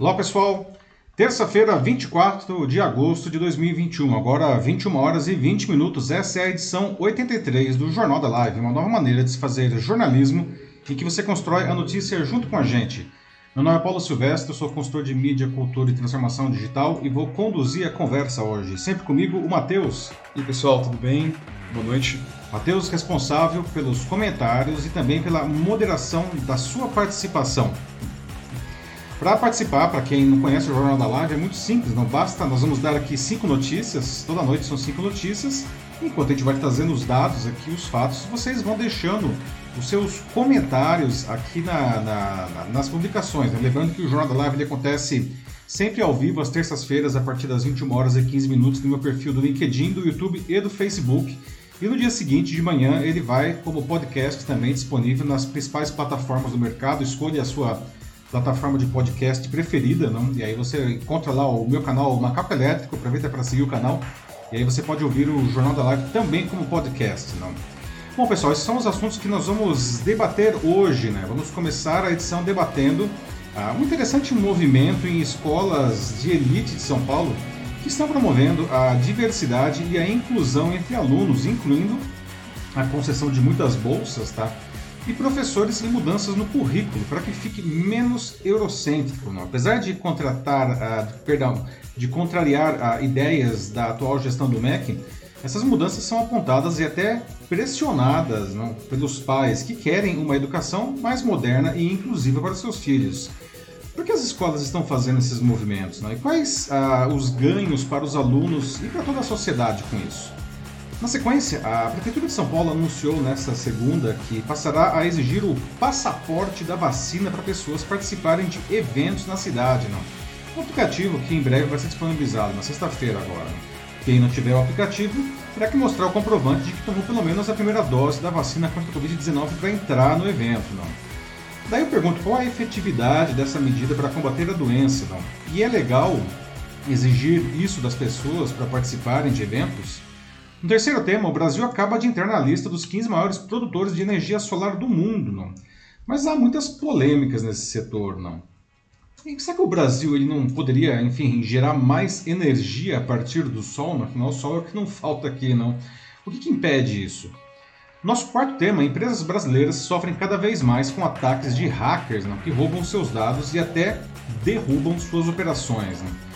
Olá pessoal, terça-feira, 24 de agosto de 2021, agora 21 horas e 20 minutos. Essa é a edição 83 do Jornal da Live, uma nova maneira de se fazer jornalismo em que você constrói a notícia junto com a gente. Meu nome é Paulo Silvestre, sou consultor de mídia, cultura e transformação digital e vou conduzir a conversa hoje. Sempre comigo, o Matheus. E aí, pessoal, tudo bem? Boa noite. Matheus, responsável pelos comentários e também pela moderação da sua participação. Para participar, para quem não conhece o Jornal da Live, é muito simples, não basta, nós vamos dar aqui cinco notícias, toda noite são cinco notícias, enquanto a gente vai trazendo os dados aqui, os fatos, vocês vão deixando os seus comentários aqui na, na, na, nas publicações. Né? Lembrando que o Jornal da Live ele acontece sempre ao vivo, às terças-feiras, a partir das 21 horas e 15 minutos, no meu perfil do LinkedIn, do YouTube e do Facebook. E no dia seguinte, de manhã, ele vai como podcast também disponível nas principais plataformas do mercado. Escolha a sua plataforma de podcast preferida, não? E aí você encontra lá o meu canal o Macaco Elétrico, aproveita para seguir o canal. E aí você pode ouvir o Jornal da Live também como podcast, não? Bom, pessoal, esses são os assuntos que nós vamos debater hoje, né? Vamos começar a edição debatendo ah, um interessante movimento em escolas de elite de São Paulo que estão promovendo a diversidade e a inclusão entre alunos, incluindo a concessão de muitas bolsas, tá? E professores e mudanças no currículo para que fique menos eurocêntrico. Não? Apesar de contratar, uh, perdão, de contrariar uh, ideias da atual gestão do MEC, essas mudanças são apontadas e até pressionadas não, pelos pais que querem uma educação mais moderna e inclusiva para seus filhos. Por que as escolas estão fazendo esses movimentos? Não? E quais uh, os ganhos para os alunos e para toda a sociedade com isso? Na sequência, a Prefeitura de São Paulo anunciou nesta segunda que passará a exigir o passaporte da vacina para pessoas participarem de eventos na cidade. Não? Um aplicativo que em breve vai ser disponibilizado, na sexta-feira agora. Quem não tiver o aplicativo terá que mostrar o comprovante de que tomou pelo menos a primeira dose da vacina contra a Covid-19 para entrar no evento. Não? Daí eu pergunto qual a efetividade dessa medida para combater a doença. Não? E é legal exigir isso das pessoas para participarem de eventos? No terceiro tema, o Brasil acaba de entrar na lista dos 15 maiores produtores de energia solar do mundo, não? Mas há muitas polêmicas nesse setor, não? E será que o Brasil ele não poderia, enfim, gerar mais energia a partir do sol? Não? Afinal, o sol é o que não falta aqui, não? O que, que impede isso? Nosso quarto tema, empresas brasileiras sofrem cada vez mais com ataques de hackers não? que roubam seus dados e até derrubam suas operações. Não?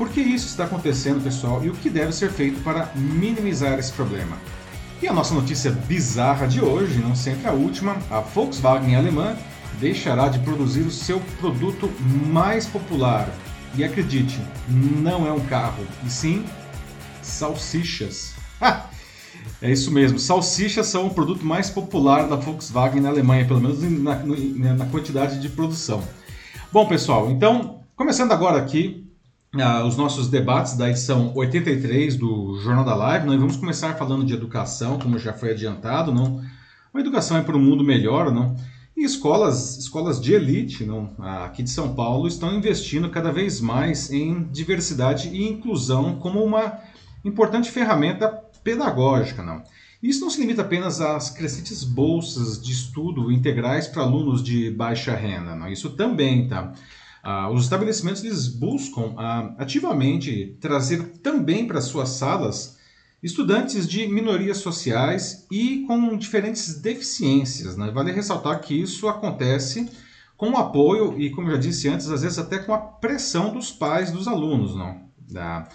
Por que isso está acontecendo, pessoal, e o que deve ser feito para minimizar esse problema? E a nossa notícia bizarra de hoje, não sempre a última, a Volkswagen alemã deixará de produzir o seu produto mais popular. E acredite, não é um carro, e sim salsichas. é isso mesmo, salsichas são o produto mais popular da Volkswagen na Alemanha, pelo menos na, na quantidade de produção. Bom, pessoal, então, começando agora aqui uh, os nossos debates da edição 83 do Jornal da Live. Nós vamos começar falando de educação, como já foi adiantado, não? Uma educação é para um mundo melhor, não? E escolas, escolas de elite, não? aqui de São Paulo, estão investindo cada vez mais em diversidade e inclusão como uma importante ferramenta pedagógica, não? Isso não se limita apenas às crescentes bolsas de estudo integrais para alunos de baixa renda, não? Isso também, tá? Ah, os estabelecimentos eles buscam ah, ativamente trazer também para suas salas estudantes de minorias sociais e com diferentes deficiências. Né? Vale ressaltar que isso acontece com o apoio e, como eu já disse antes, às vezes até com a pressão dos pais dos alunos. Não? Da...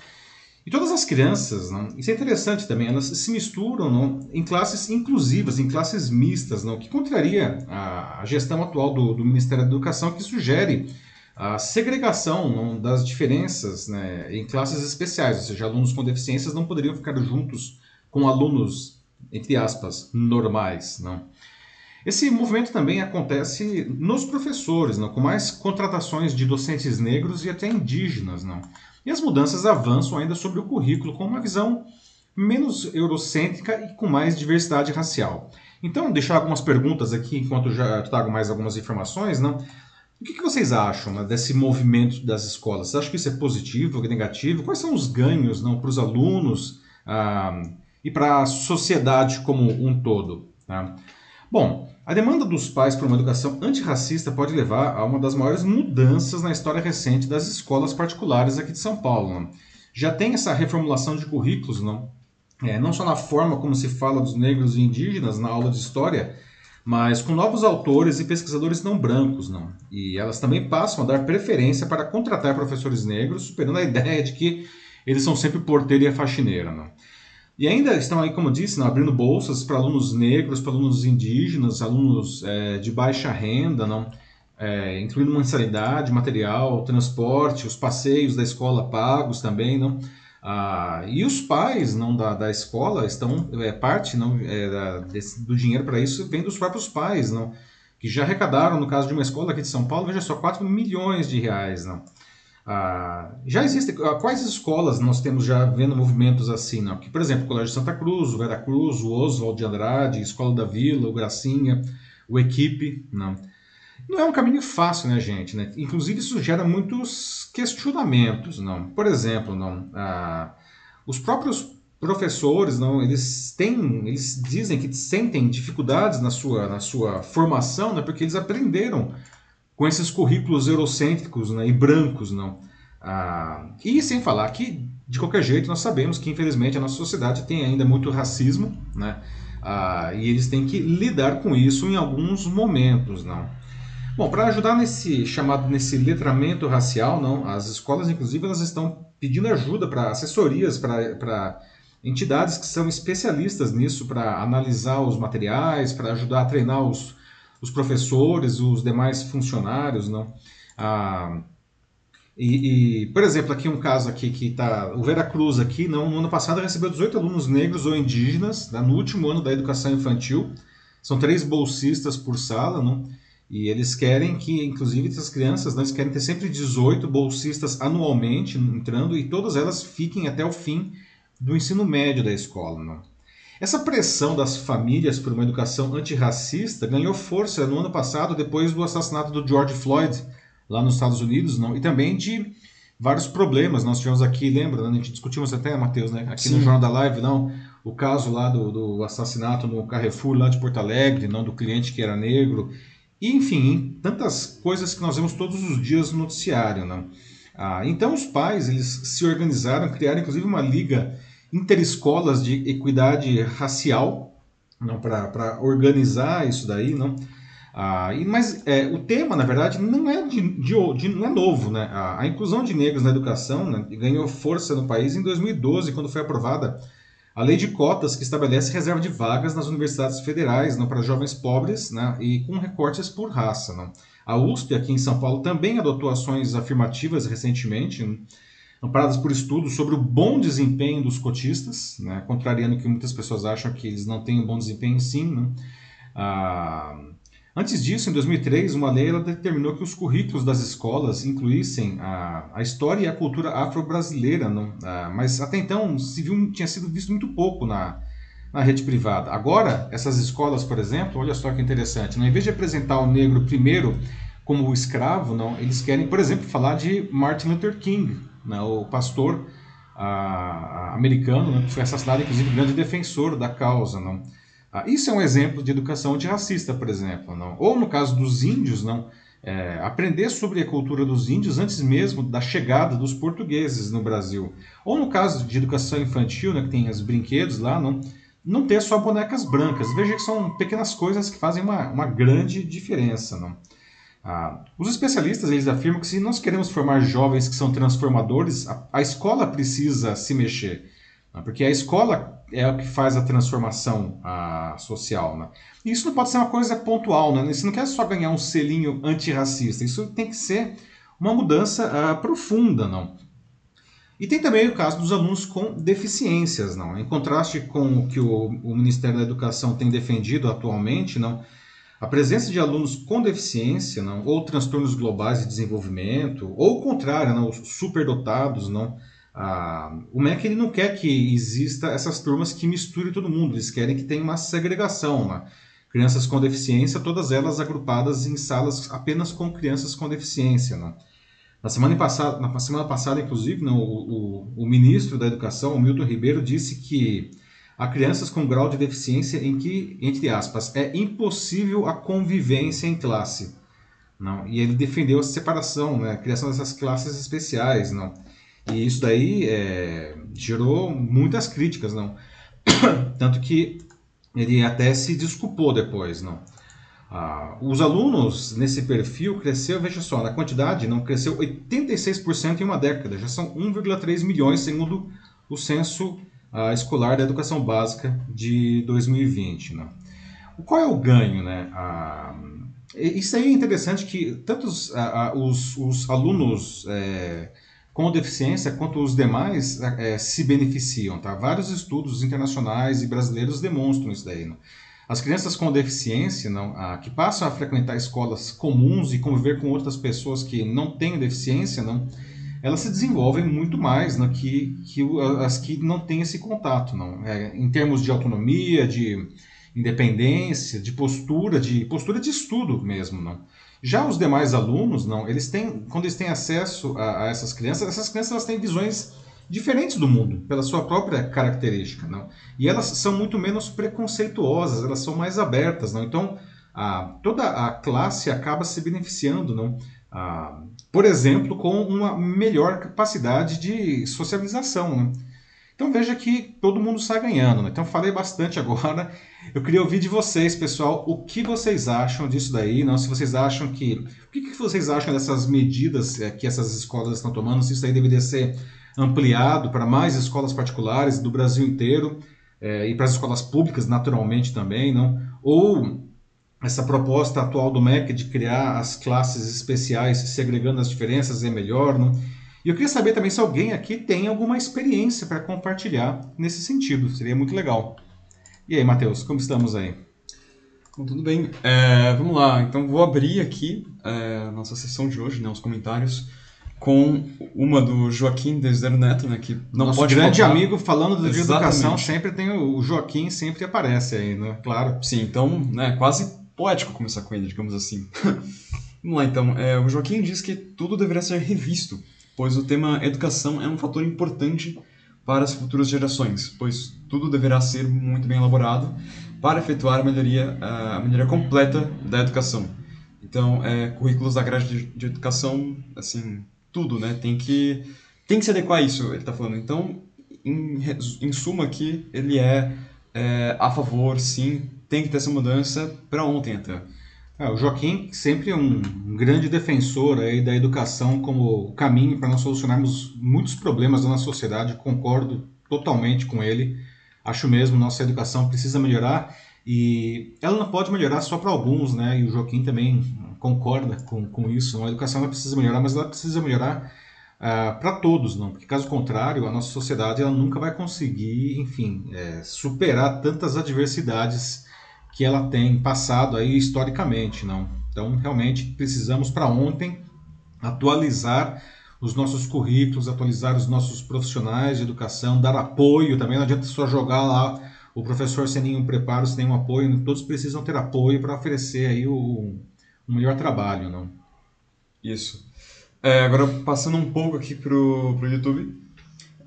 E todas as crianças, não? isso é interessante também, elas se misturam não? em classes inclusivas, em classes mistas, o que contraria a gestão atual do, do Ministério da Educação, que sugere a segregação das diferenças né, em classes especiais, ou seja, alunos com deficiências não poderiam ficar juntos com alunos, entre aspas, normais. Não? Esse movimento também acontece nos professores, não? com mais contratações de docentes negros e até indígenas. Não? E as mudanças avançam ainda sobre o currículo com uma visão menos eurocêntrica e com mais diversidade racial. Então, deixar algumas perguntas aqui enquanto já trago mais algumas informações. Não? O que, que vocês acham né, desse movimento das escolas? Vocês acham que isso é positivo, é negativo? Quais são os ganhos não, para os alunos ah, e para a sociedade como um todo? Tá? Bom, A demanda dos pais por uma educação antirracista pode levar a uma das maiores mudanças na história recente das escolas particulares aqui de São Paulo. Não? Já tem essa reformulação de currículos, não? É, não só na forma como se fala dos negros e indígenas na aula de história, mas com novos autores e pesquisadores não brancos, não. E elas também passam a dar preferência para contratar professores negros, superando a ideia de que eles são sempre porteiro e a faxineira, não. E ainda estão aí, como disse, não, abrindo bolsas para alunos negros, para alunos indígenas, alunos é, de baixa renda, não, é, incluindo mensalidade, material, transporte, os passeios da escola pagos também, não. Ah, e os pais não da, da escola estão é, parte não é, da, desse, do dinheiro para isso vem dos próprios pais não que já arrecadaram no caso de uma escola aqui de São Paulo veja só 4 milhões de reais não ah, já existem ah, quais escolas nós temos já vendo movimentos assim não que por exemplo o Colégio Santa Cruz o Vera Cruz o Oswald de Andrade Escola da Vila o Gracinha o Equipe não não é um caminho fácil, né, gente? Né? Inclusive, isso gera muitos questionamentos, não? Por exemplo, não, ah, os próprios professores, não, eles têm, eles dizem que sentem dificuldades na sua, na sua formação, né, porque eles aprenderam com esses currículos eurocêntricos né, e brancos, não? Ah, e sem falar que, de qualquer jeito, nós sabemos que, infelizmente, a nossa sociedade tem ainda muito racismo, né? Ah, e eles têm que lidar com isso em alguns momentos, não? Bom, para ajudar nesse chamado nesse letramento racial, não, as escolas inclusive elas estão pedindo ajuda para assessorias para entidades que são especialistas nisso para analisar os materiais, para ajudar a treinar os, os professores, os demais funcionários, não. Ah, e, e, por exemplo, aqui um caso aqui que está o Veracruz aqui, não, no ano passado recebeu 18 alunos negros ou indígenas, tá, no último ano da educação infantil, são três bolsistas por sala, não. E eles querem que, inclusive, essas crianças, né, eles querem ter sempre 18 bolsistas anualmente entrando e todas elas fiquem até o fim do ensino médio da escola. Né? Essa pressão das famílias por uma educação antirracista ganhou força no ano passado, depois do assassinato do George Floyd, lá nos Estados Unidos, não? e também de vários problemas. Nós tivemos aqui, lembra? Né? A gente discutimos até, Matheus, né? aqui Sim. no Jornal da Live, não? o caso lá do, do assassinato no Carrefour, lá de Porto Alegre, não do cliente que era negro e, enfim, tantas coisas que nós vemos todos os dias no noticiário. Né? Ah, então os pais eles se organizaram, criaram inclusive uma liga interescolas de equidade racial para organizar isso daí. Não? Ah, e, mas é, o tema, na verdade, não é, de, de, de não é novo. Né? A, a, inclusão de negros na educação né, ganhou força no país em 2012, quando foi aprovada a lei de cotas que estabelece reserva de vagas nas universidades federais não, para jovens pobres né, e com recortes por raça. Não. A USP, aqui em São Paulo, também adotou ações afirmativas recentemente, amparadas por estudos sobre o bom desempenho dos cotistas, né, contrariando que muitas pessoas acham que eles não têm um bom desempenho sim. Né. Ah, Antes disso, em 2003, uma lei determinou que os currículos das escolas incluíssem a, a história e a cultura afro-brasileira, mas até então se viu, tinha sido visto muito pouco na, na rede privada. Agora, essas escolas, por exemplo, olha só que interessante, não, em vez de apresentar o negro primeiro como o escravo, não, eles querem, por exemplo, falar de Martin Luther King, né, o pastor a, a, americano, né, que foi assassinado, inclusive, grande defensor da causa. Não. Ah, isso é um exemplo de educação antirracista, por exemplo. Não? Ou no caso dos índios, não? É, aprender sobre a cultura dos índios antes mesmo da chegada dos portugueses no Brasil. Ou no caso de educação infantil, né, que tem os brinquedos lá, não, não ter só bonecas brancas. Veja que são pequenas coisas que fazem uma, uma grande diferença. Não? Ah, os especialistas eles afirmam que se nós queremos formar jovens que são transformadores, a, a escola precisa se mexer. Não? Porque a escola é o que faz a transformação a, social. Né? E isso não pode ser uma coisa pontual, né? Você não quer só ganhar um selinho antirracista, isso tem que ser uma mudança uh, profunda, não? E tem também o caso dos alunos com deficiências, não? Em contraste com o que o, o Ministério da Educação tem defendido atualmente, não? A presença de alunos com deficiência, não, ou transtornos globais de desenvolvimento, ou o contrário, não, os superdotados, não, ah, o MEC ele não quer que exista essas turmas que misturem todo mundo, eles querem que tenha uma segregação. Né? Crianças com deficiência, todas elas agrupadas em salas apenas com crianças com deficiência. Né? Na semana passada, na semana passada inclusive, né, o, o, o, ministro da Educação, Milton Ribeiro, disse que a crianças com grau de deficiência em que, entre aspas, é impossível a convivência em classe. Não, e ele defendeu a separação, né, a criação dessas classes especiais, não. E isso daí é, gerou muitas críticas, não. Tanto que ele até se desculpou depois, não. Ah, os alunos nesse perfil cresceu, veja só, na quantidade não cresceu 86% em uma década, já são 1,3 milhões segundo o censo ah, escolar da educação básica de 2020. Né? Qual é o ganho? Né? Ah, isso aí é interessante que tanto os, os, os alunos é, com deficiência quanto os demais é, se beneficiam. Tá? Vários estudos internacionais e brasileiros demonstram isso daí. Né? As crianças com deficiência, não, que passam a frequentar escolas comuns e conviver com outras pessoas que não têm deficiência, não, elas se desenvolvem muito mais né, que, que as que não têm esse contato, não. É, em termos de autonomia, de independência, de postura, de postura de estudo mesmo, não. Já os demais alunos, não, eles têm, quando eles têm acesso a, a essas crianças, essas crianças elas têm visões diferentes do mundo, pela sua própria característica. Não? E elas são muito menos preconceituosas, elas são mais abertas. Não? Então, a, toda a classe acaba se beneficiando, não? A, por exemplo, com uma melhor capacidade de socialização. Né? Então veja que todo mundo sai ganhando. Né? Então falei bastante agora. Eu queria ouvir de vocês, pessoal, o que vocês acham disso daí? Não, se vocês acham que. O que, que vocês acham dessas medidas é, que essas escolas estão tomando? Se isso aí deveria ser ampliado para mais escolas particulares do Brasil inteiro é, e para as escolas públicas, naturalmente também, não? Ou essa proposta atual do MEC de criar as classes especiais, segregando as diferenças, é melhor, não? E eu queria saber também se alguém aqui tem alguma experiência para compartilhar nesse sentido, seria muito legal. E aí, Matheus, como estamos aí? Bom, tudo bem. É, vamos lá, então vou abrir aqui é, a nossa sessão de hoje, né, os comentários com uma do Joaquim Desidero Neto, né, que não Nosso pode grande faltar. amigo falando de educação, sempre tem o Joaquim, sempre aparece aí, né? Claro. Sim, então, né, quase poético começar com ele, digamos assim. Vamos lá, então. É, o Joaquim diz que tudo deveria ser revisto, pois o tema educação é um fator importante para as futuras gerações, pois tudo deverá ser muito bem elaborado para efetuar a melhoria, a melhoria completa da educação. Então, é, currículos da grade de, de educação, assim, tudo, né? Tem que, tem que se adequar a isso, ele está falando. Então, em, em suma aqui, ele é, é, a favor, sim, tem que ter essa mudança para ontem até. É, o Joaquim sempre um, um grande defensor aí da educação como caminho para nós solucionarmos muitos problemas da nossa sociedade. Concordo totalmente com ele. Acho mesmo nossa educação precisa melhorar e ela não pode melhorar só para alguns, né? E o Joaquim também concorda com, com isso. A educação precisa melhorar, mas ela precisa melhorar uh, para todos, não? Porque caso contrário, a nossa sociedade ela nunca vai conseguir, enfim, é, superar tantas adversidades que ela tem passado aí historicamente, não? Então, realmente precisamos para ontem atualizar os nossos currículos, atualizar os nossos profissionais de educação, dar apoio também. Não adianta só jogar lá o professor sem nenhum preparo, sem nenhum apoio. Todos precisam ter apoio para oferecer aí o, um melhor trabalho, não? Isso. É, agora, passando um pouco aqui pro, pro YouTube,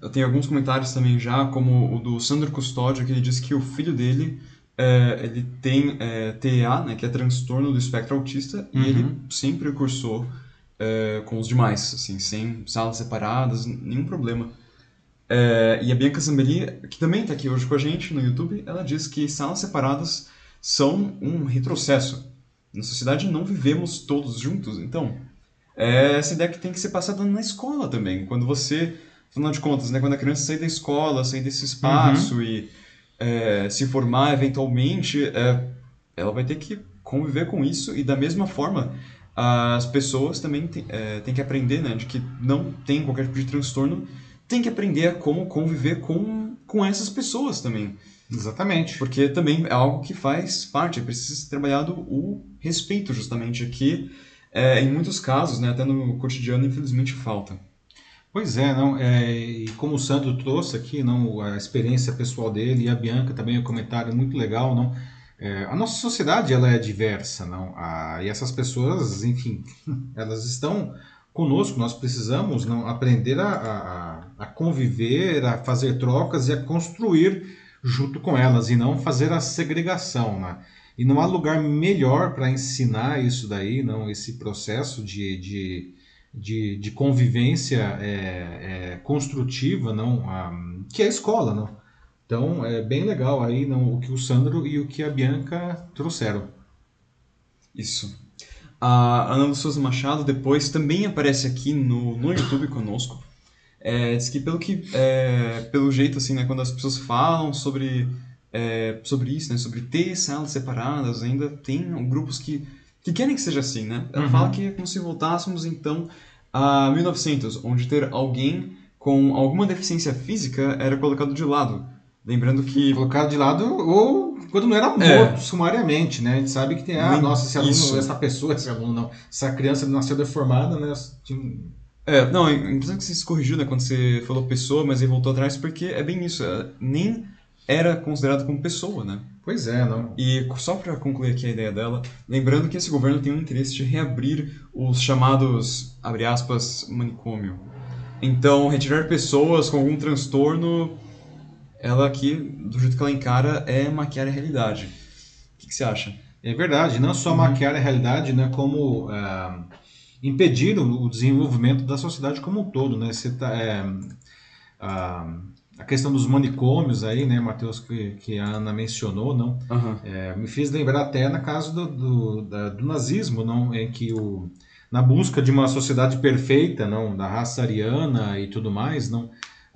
eu tenho alguns comentários também já, como o do Sandro Custódio, que ele disse que o filho dele é, ele tem é, TEA, né, que é transtorno do espectro autista, uhum. e ele sempre cursou é, com os demais, assim, sem salas separadas, nenhum problema. É, e a Bianca Zambelli, que também está aqui hoje com a gente no YouTube, ela diz que salas separadas são um retrocesso. Na sociedade não vivemos todos juntos, então é essa ideia que tem que ser passada na escola também. Quando você, afinal de contas, né, quando a criança sair da escola, sair desse espaço uhum. e é, se formar eventualmente, é, ela vai ter que conviver com isso e da mesma forma as pessoas também têm é, que aprender, né, de que não tem qualquer tipo de transtorno, tem que aprender a como conviver com, com essas pessoas também. Exatamente. Porque também é algo que faz parte, precisa ser trabalhado o respeito, justamente, aqui, é, em muitos casos, né, até no cotidiano, infelizmente falta. Pois é, não, é, e como o Sandro trouxe aqui, não, a experiência pessoal dele e a Bianca também o um comentário muito legal, não, é, a nossa sociedade ela é diversa, não, a, e essas pessoas, enfim, elas estão conosco, nós precisamos não aprender a, a, a conviver, a fazer trocas e a construir junto com elas e não fazer a segregação, né? E não há lugar melhor para ensinar isso daí, não esse processo de, de, de, de convivência é, é, construtiva, não, que é a escola, não. Então é bem legal aí não, o que o Sandro e o que a Bianca trouxeram. Isso. A Ana Souza Machado depois também aparece aqui no, no YouTube conosco. É, diz que pelo que é, pelo jeito assim, né, quando as pessoas falam sobre é, sobre isso, né, sobre ter salas separadas, ainda tem grupos que que querem que seja assim, né? Ela uhum. fala que é como se voltássemos então a 1900, onde ter alguém com alguma deficiência física era colocado de lado. Lembrando que. Colocado de lado ou quando não era é. morto é. sumariamente, né? A gente sabe que tem, ah, nossa, esse aluno, Isso. essa pessoa, esse aluno não, essa criança nasceu deformada, né? Tinha... É, não, é interessante que você se corrigiu, né, quando você falou pessoa, mas ele voltou atrás, porque é bem isso, é, nem era considerado como pessoa, né? Pois é, não. E só para concluir aqui a ideia dela, lembrando que esse governo tem um interesse de reabrir os chamados, abre aspas, manicômio. Então, retirar pessoas com algum transtorno ela aqui, do jeito que ela encara, é maquiar a realidade. O que, que você acha? É verdade, não só uhum. maquiar a realidade, né, como é, impedir o desenvolvimento da sociedade como um todo, né? Você tá, é, a, a, questão dos manicômios aí, né, Matheus, que, que a Ana mencionou, não? Uhum. É, me fez lembrar até na casa do, do, da, do nazismo, não, em que o na busca de uma sociedade perfeita, não, da raça ariana e tudo mais, não,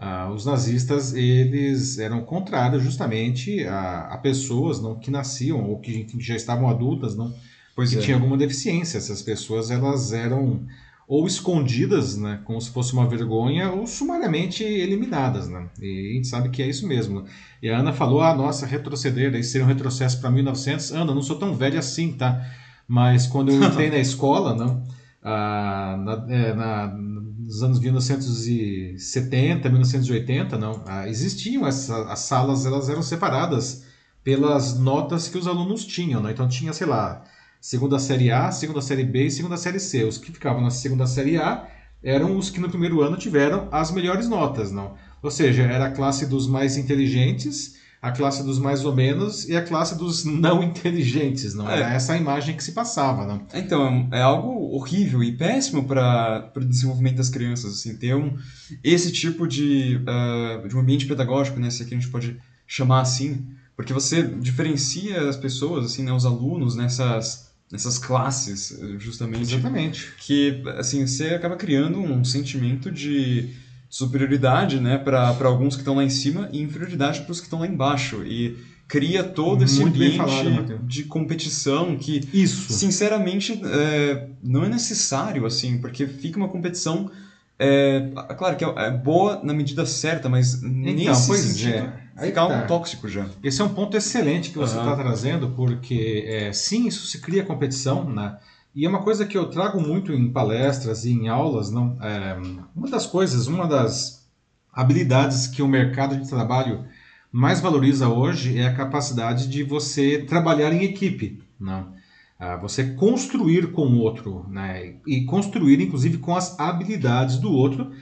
ah, os nazistas eles eram contrários justamente a, a pessoas não que nasciam ou que, que já estavam adultas não pois que é. tinham alguma deficiência essas pessoas elas eram ou escondidas né como se fosse uma vergonha ou sumariamente eliminadas né. E a gente sabe que é isso mesmo. E a Ana falou ah nossa retroceder isso seria um retrocesso para 1900 Ana não sou tão velha assim tá? Mas quando eu entrei na escola não ah, na, é, na, nos anos 1970, 1980, não, ah, existiam essas as salas, elas eram separadas pelas notas que os alunos tinham, né? então tinha, sei lá, segunda série A, segunda série B e segunda série C. Os que ficavam na segunda série A eram os que no primeiro ano tiveram as melhores notas, não? Ou seja, era a classe dos mais inteligentes a classe dos mais ou menos e a classe dos não inteligentes, não é. era essa a imagem que se passava, não? Então, é algo horrível e péssimo para o desenvolvimento das crianças, assim, ter um, esse tipo de, uh, de um ambiente pedagógico, né, se aqui a gente pode chamar assim, porque você diferencia as pessoas, assim, né, os alunos nessas nessas classes, justamente. Exatamente. Que, assim, você acaba criando um sentimento de superioridade né, para alguns que estão lá em cima e inferioridade para os que estão lá embaixo. E cria todo esse Muito ambiente falado, de competição que, Isso. sinceramente, é, não é necessário, assim, porque fica uma competição. É, claro que é, é boa na medida certa, mas então, nesse pois sentido é. Aí fica tá. algo tóxico já. Esse é um ponto excelente que você está uhum. trazendo, porque é, sim, isso se cria competição, né? E é uma coisa que eu trago muito em palestras e em aulas, não? É, uma das coisas, uma das habilidades que o mercado de trabalho mais valoriza hoje é a capacidade de você trabalhar em equipe, não? Ah, você construir com o outro, né? E construir, inclusive, com as habilidades do outro,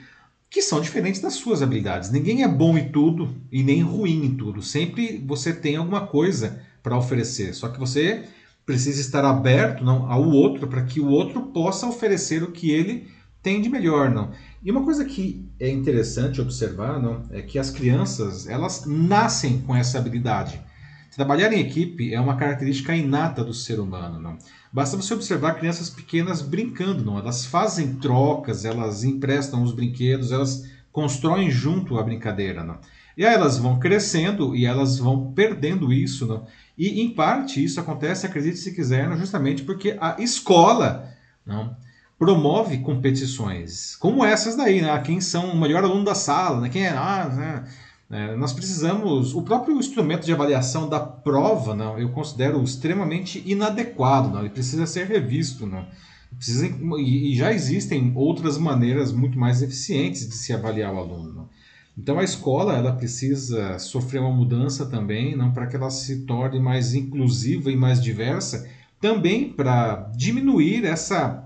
que são diferentes das suas habilidades. Ninguém é bom em tudo e nem ruim em tudo. Sempre você tem alguma coisa para oferecer. Só que você precisa estar aberto não, ao outro para que o outro possa oferecer o que ele tem de melhor, não. E uma coisa que é interessante observar, não, é que as crianças elas nascem com essa habilidade. Trabalhar em equipe é uma característica inata do ser humano, não. Basta você observar crianças pequenas brincando, não. Elas fazem trocas, elas emprestam os brinquedos, elas constroem junto a brincadeira, não. E aí elas vão crescendo e elas vão perdendo isso, não? E, em parte, isso acontece, acredite se quiser, justamente porque a escola não, promove competições, como essas daí, né? Quem são o melhor aluno da sala, né? Quem é... Ah, né? É, nós precisamos. O próprio instrumento de avaliação da prova, não, eu considero extremamente inadequado. Não, ele precisa ser revisto. Não. Precisa, e, já existem outras maneiras muito mais eficientes de se avaliar o aluno. Não. Então a escola ela precisa sofrer uma mudança também, não para que ela se torne mais inclusiva e mais diversa, também para diminuir essa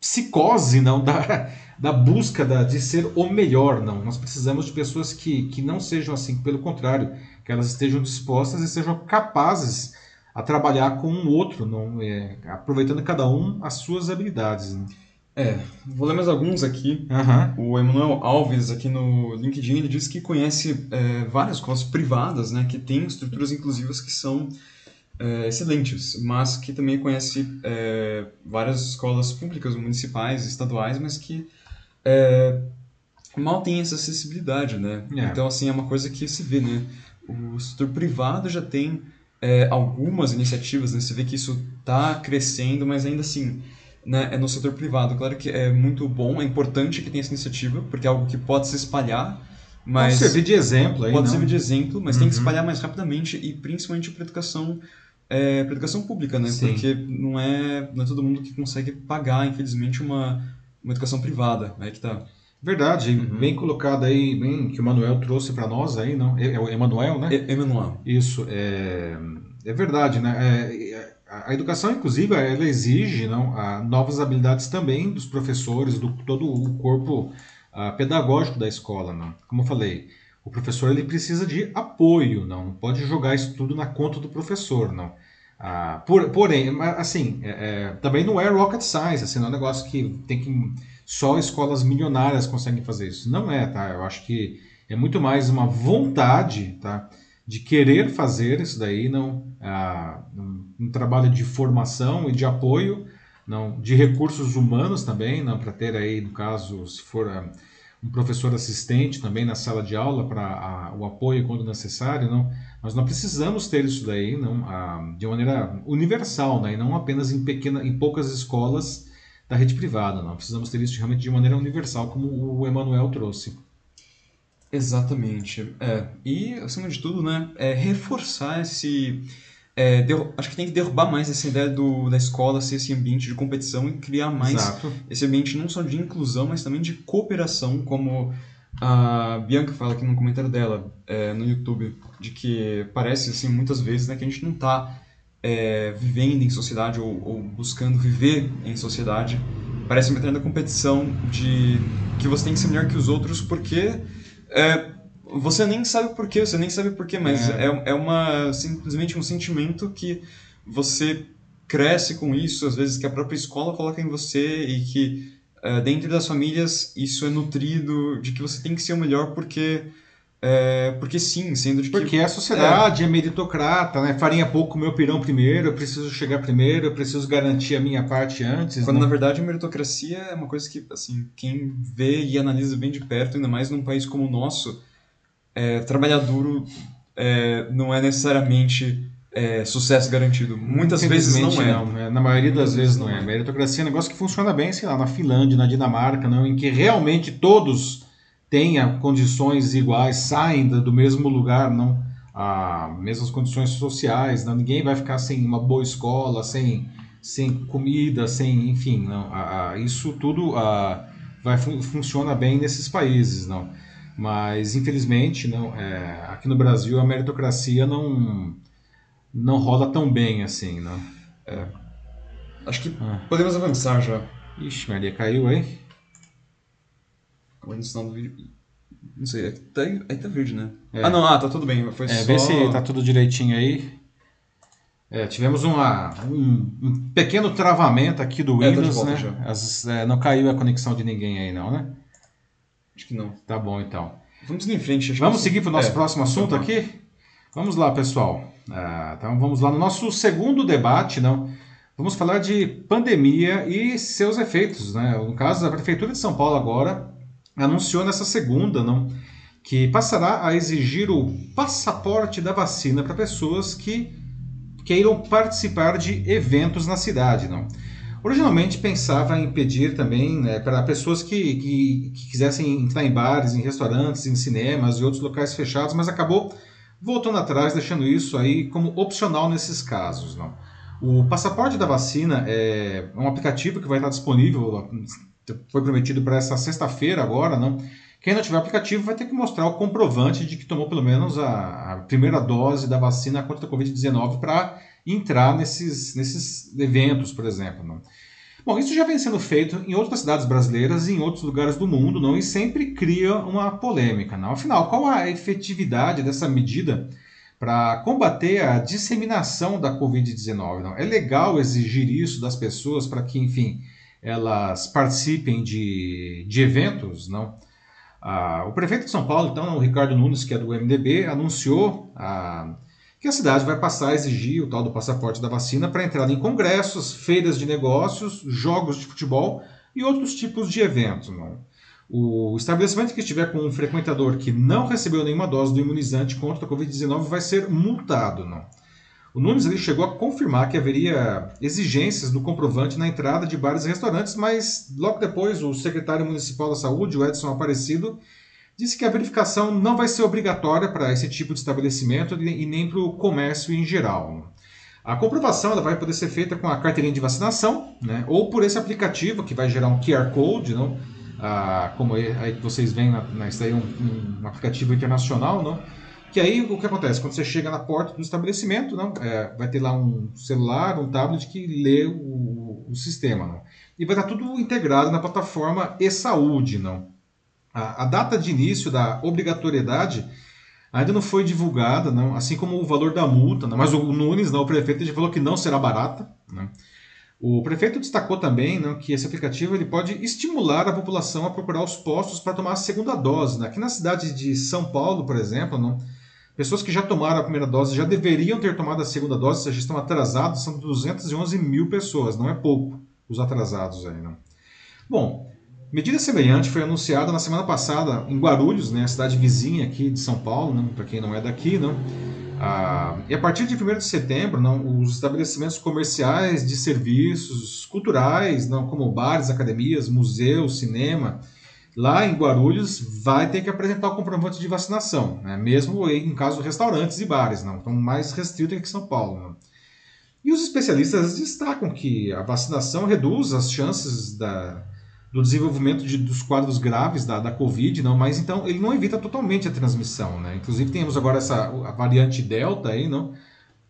psicose não da, da busca da, de ser o melhor, não. Nós precisamos de pessoas que, que não sejam assim, pelo contrário, que elas estejam dispostas e sejam capazes a trabalhar com um outro, não é, aproveitando cada um as suas habilidades. Né? É, vou ler mais alguns aqui. Uhum. O Emanuel Alves, aqui no LinkedIn, ele diz que conhece é, várias escolas privadas, né, que têm estruturas inclusivas que são é, excelentes, mas que também conhece é, várias escolas públicas, municipais, estaduais, mas que é, mal têm essa acessibilidade, né? É. Então, assim, é uma coisa que se vê, né? O setor privado já tem é, algumas iniciativas, né? Você vê que isso está crescendo, mas ainda assim, né, é no setor privado. Claro que é muito bom, é importante que tenha essa iniciativa, porque é algo que pode se espalhar, mas... Pode servir de exemplo aí, Pode não? servir de exemplo, mas tem que Uhum. espalhar mais rapidamente e principalmente para educação, é, educação pública, né? Sim. Porque não é, não é todo mundo que consegue pagar, infelizmente, uma, uma educação privada. Aí que tá. Verdade, Uhum. bem colocado aí, bem que o Manuel trouxe para nós aí, não? É, é o Emanuel, né? E- Emanuel. Isso, é, é verdade, né? É, é, a educação inclusiva, ela exige não, a, novas habilidades também dos professores, do todo o corpo ah, pedagógico da escola, não? Como eu falei, o professor ele precisa de apoio, não? Não pode jogar isso tudo na conta do professor, não? Ah, por- porém, assim, é, é, também não é rocket science, assim, não é um negócio que tem que só escolas milionárias conseguem fazer isso. Não é, tá? Eu acho que é muito mais uma vontade, tá? de querer fazer isso daí, não ah, um, um trabalho de formação e de apoio, não de recursos humanos também, não para ter aí no caso se for ah, um professor assistente também na sala de aula para o apoio quando necessário, não. Nós não precisamos ter isso daí, não ah, de maneira universal, né, e não apenas em pequena, em poucas escolas da rede privada, não. Precisamos ter isso realmente de maneira universal, como o Emanuel trouxe. Exatamente. É. E, acima de tudo, né, é reforçar esse. é, derru- acho que tem que derrubar mais essa ideia do, da escola ser esse ambiente de competição e criar mais Exato. esse ambiente não só de inclusão, mas também de cooperação, como a Bianca fala aqui no comentário dela é, no YouTube, de que parece, assim, muitas vezes, né, que a gente não está vivendo em sociedade ou, ou buscando viver em sociedade. Parece uma tremenda competição de que você tem que ser melhor que os outros porque é, você nem sabe por quê, você nem sabe por quê, mas É. é, é uma, simplesmente um sentimento que você cresce com isso, às vezes que a própria escola coloca em você e que é, dentro das famílias isso é nutrido de que você tem que ser o melhor porque é, porque sim, sendo de que Porque a sociedade é, meritocrata, né? Farinha pouco, meu pirão primeiro, eu preciso chegar primeiro, eu preciso garantir a minha parte antes. Quando né? na verdade a meritocracia é uma coisa que, assim, quem vê e analisa bem de perto, ainda mais num país como o nosso, é, trabalhar duro é, não é necessariamente é, sucesso garantido. Muitas vezes não é. né? Na maioria das vezes não não é. é. Meritocracia é um negócio que funciona bem, sei lá, na Finlândia, na Dinamarca, não, em que realmente todos tenham condições iguais, saem do mesmo lugar, não, ah, mesmas condições sociais, não, ninguém vai ficar sem uma boa escola, sem, sem comida, sem, enfim, não, ah, ah, isso tudo ah, vai fun funciona bem nesses países, não. Mas infelizmente, não, é, aqui no Brasil a meritocracia não não rola tão bem assim, não. Acho que Ah. podemos avançar já. Ixi, Maria, caiu aí? No sinal do vídeo. Não sei, aí tá, aí tá verde, né? É. Ah, não, ah, tá tudo bem. Foi É, só... vê se tá tudo direitinho aí. É, tivemos uma, um, um pequeno travamento aqui do É, tá de Windows, né? As- é, não caiu a conexão de ninguém aí não, né? Acho que não. Tá bom então. Vamos seguir em frente. acho Vamos seguir para o nosso É, próximo assunto favor. aqui? Vamos lá, pessoal. Ah, então vamos lá no nosso segundo debate, não? Vamos falar de pandemia e seus efeitos, né? No caso, a Prefeitura de São Paulo agora anunciou nessa segunda, não? Que passará a exigir o passaporte da vacina para pessoas que queiram participar de eventos na cidade, não? Originalmente pensava em pedir também né, para pessoas que, que, que quisessem entrar em bares, em restaurantes, em cinemas e outros locais fechados, mas acabou voltando atrás, deixando isso aí como opcional nesses casos. Não? O passaporte da vacina é um aplicativo que vai estar disponível, foi prometido para essa sexta-feira agora, não? Quem não tiver aplicativo vai ter que mostrar o comprovante de que tomou pelo menos a, a primeira dose da vacina contra a Covid-19 para entrar nesses, nesses eventos, por exemplo. Não? Bom, isso já vem sendo feito em outras cidades brasileiras e em outros lugares do mundo, não? E sempre cria uma polêmica, não? Afinal, qual a efetividade dessa medida para combater a disseminação da Covid-19? Não? É legal exigir isso das pessoas para que, enfim, elas participem de, de eventos, não? Ah, o prefeito de São Paulo, então, o Ricardo Nunes, que é do MDB, anunciou ah, que a cidade vai passar a exigir o tal do passaporte da vacina para entrada em congressos, feiras de negócios, jogos de futebol e outros tipos de eventos. Não? O estabelecimento que estiver com um frequentador que não recebeu nenhuma dose do imunizante contra a Covid-19 vai ser multado. Não? O Nunes ele chegou a confirmar que haveria exigências do comprovante na entrada de bares e restaurantes, mas logo depois o secretário municipal da saúde, o Edson Aparecido, disse que a verificação não vai ser obrigatória para esse tipo de estabelecimento e nem para o comércio em geral. A comprovação ela vai poder ser feita com a carteirinha de vacinação, né, ou por esse aplicativo que vai gerar um QR Code, não? Ah, como aí vocês veem, na, na, isso aí é um, um, aplicativo internacional, não? que aí o que acontece? Quando você chega na porta do estabelecimento, não? É, vai ter lá um celular, um tablet que lê o, o sistema. Não? E vai estar tudo integrado na plataforma e-saúde. não? A, a, data de início da obrigatoriedade ainda não foi divulgada, não, assim como o valor da multa, não, mas o Nunes, não, o prefeito, já falou que não será barata. Não. O prefeito destacou também não, que esse aplicativo ele pode estimular a população a procurar os postos para tomar a segunda dose. Né? Aqui na cidade de São Paulo, por exemplo, não, pessoas que já tomaram a primeira dose já deveriam ter tomado a segunda dose, já estão atrasados, são 211 mil pessoas, não é pouco os atrasados. Não. Bom, Medida semelhante foi anunciada na semana passada em Guarulhos, né, a cidade vizinha aqui de São Paulo, né, para quem não é daqui, não. Ah, e a partir de 1 de setembro, não, os estabelecimentos comerciais de serviços culturais, não, como bares, academias, museus, cinema, lá em Guarulhos vai ter que apresentar o comprovante de vacinação, né, mesmo em caso de restaurantes e bares, não, então mais restrito que São Paulo. E os especialistas destacam que a vacinação reduz as chances da do desenvolvimento de, dos quadros graves da, da Covid, não, mas então ele não evita totalmente a transmissão, né? Inclusive temos agora essa a variante Delta aí, não,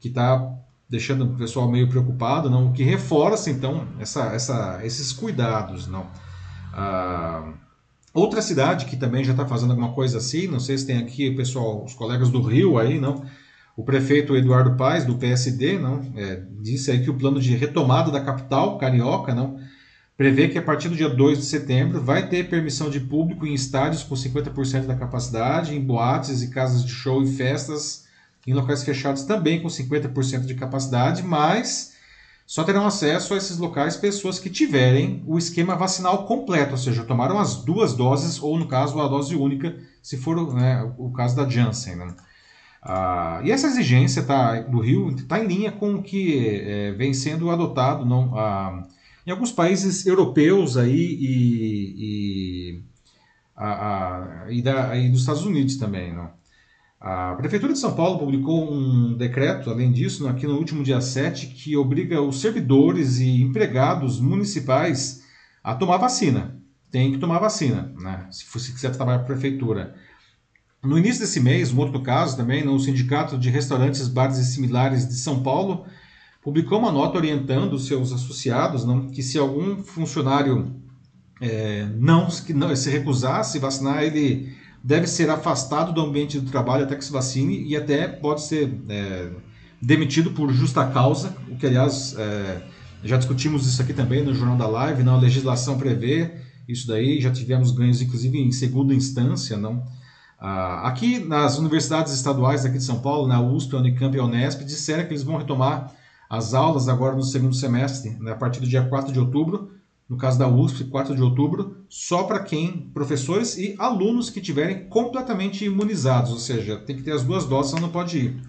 que está deixando o pessoal meio preocupado, não, que reforça então essa, essa, esses cuidados, não. Ah, outra cidade que também já está fazendo alguma coisa assim, não sei se tem aqui o pessoal, os colegas do Rio aí, não. O prefeito Eduardo Paes do PSD, não, é, disse aí que o plano de retomada da capital carioca, não prevê que a partir do dia 2 de setembro vai ter permissão de público em estádios com 50% da capacidade, em boates e casas de show e festas em locais fechados também com 50% de capacidade, mas só terão acesso a esses locais pessoas que tiverem o esquema vacinal completo, ou seja, tomaram as duas doses, ou no caso a dose única, se for né, o caso da Janssen. Né? Ah, e essa exigência tá, do Rio está em linha com o que é, vem sendo adotado não, ah, em alguns países europeus aí e, e, a, a, e, da, e dos Estados Unidos também. Não? A Prefeitura de São Paulo publicou um decreto, além disso, aqui no último dia 7, que obriga os servidores e empregados municipais a tomar vacina. Tem que tomar vacina, né? se, se quiser trabalhar para a prefeitura. No início desse mês, um outro caso também, no Sindicato de Restaurantes, Bares e Similares de São Paulo publicou uma nota orientando os seus associados não, que se algum funcionário é, não, que não se recusar a se vacinar, ele deve ser afastado do ambiente do trabalho até que se vacine e até pode ser é, demitido por justa causa, o que aliás é, já discutimos isso aqui também no Jornal da Live, não, a legislação prevê isso daí, já tivemos ganhos inclusive em segunda instância, não. Ah, aqui nas universidades estaduais aqui de São Paulo, na USP, a Unicamp e a Unesp, disseram que eles vão retomar as aulas agora no segundo semestre, né, a partir do dia 4 de outubro, no caso da USP, 4 de outubro, só para quem, professores e alunos que tiverem completamente imunizados, ou seja, tem que ter as duas doses, senão não pode ir.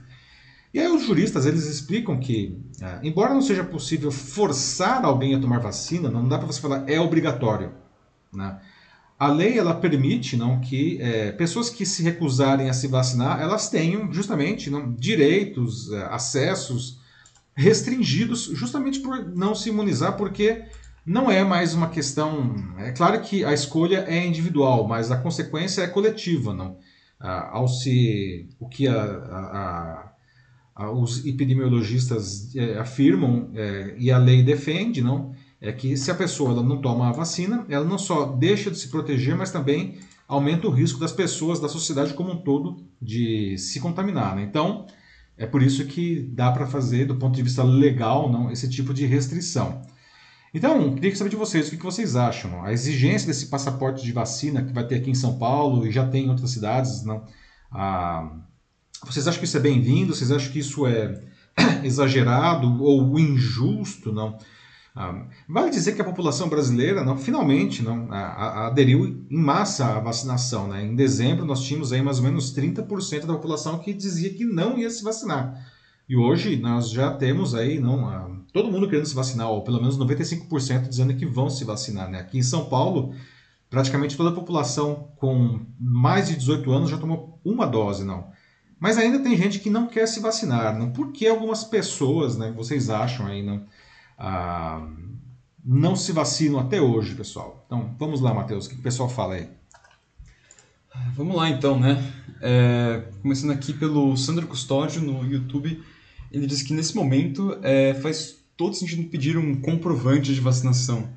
E aí os juristas, eles explicam que, é, embora não seja possível forçar alguém a tomar vacina, não dá para você falar é obrigatório. Né? A lei ela permite não que é, pessoas que se recusarem a se vacinar, elas tenham justamente não, direitos, é, acessos restringidos justamente por não se imunizar, porque não é mais uma questão. É claro que a escolha é individual, mas a consequência é coletiva, não? Ah, ao se o que a, a, a, os epidemiologistas é, afirmam é, e a lei defende, não, é que se a pessoa ela não toma a vacina, ela não só deixa de se proteger, mas também aumenta o risco das pessoas, da sociedade como um todo, de se contaminar. Né? Então, é por isso que dá para fazer, do ponto de vista legal, não esse tipo de restrição. Então, queria saber de vocês, o que vocês acham? A exigência desse passaporte de vacina que vai ter aqui em São Paulo e já tem em outras cidades, não? Ah, vocês acham que isso é bem-vindo? Vocês acham que isso é exagerado ou injusto? Não? Ah, vale dizer que a população brasileira, não, finalmente, não, a, a, aderiu em massa à vacinação. Né? Em dezembro, nós tínhamos aí mais ou menos 30% da população que dizia que não ia se vacinar. E hoje nós já temos aí não, ah, todo mundo querendo se vacinar, ou pelo menos 95% dizendo que vão se vacinar. Né? Aqui em São Paulo, praticamente toda a população com mais de 18 anos já tomou uma dose, não. Mas ainda tem gente que não quer se vacinar. Não? Por que algumas pessoas, né, vocês acham aí, não, ah, não se vacinam até hoje, pessoal? Então, vamos lá, Matheus, o que o pessoal fala aí? Vamos lá, então, né? É, começando aqui pelo Sandro Custódio no YouTube, ele diz que nesse momento é, faz todo sentido pedir um comprovante de vacinação.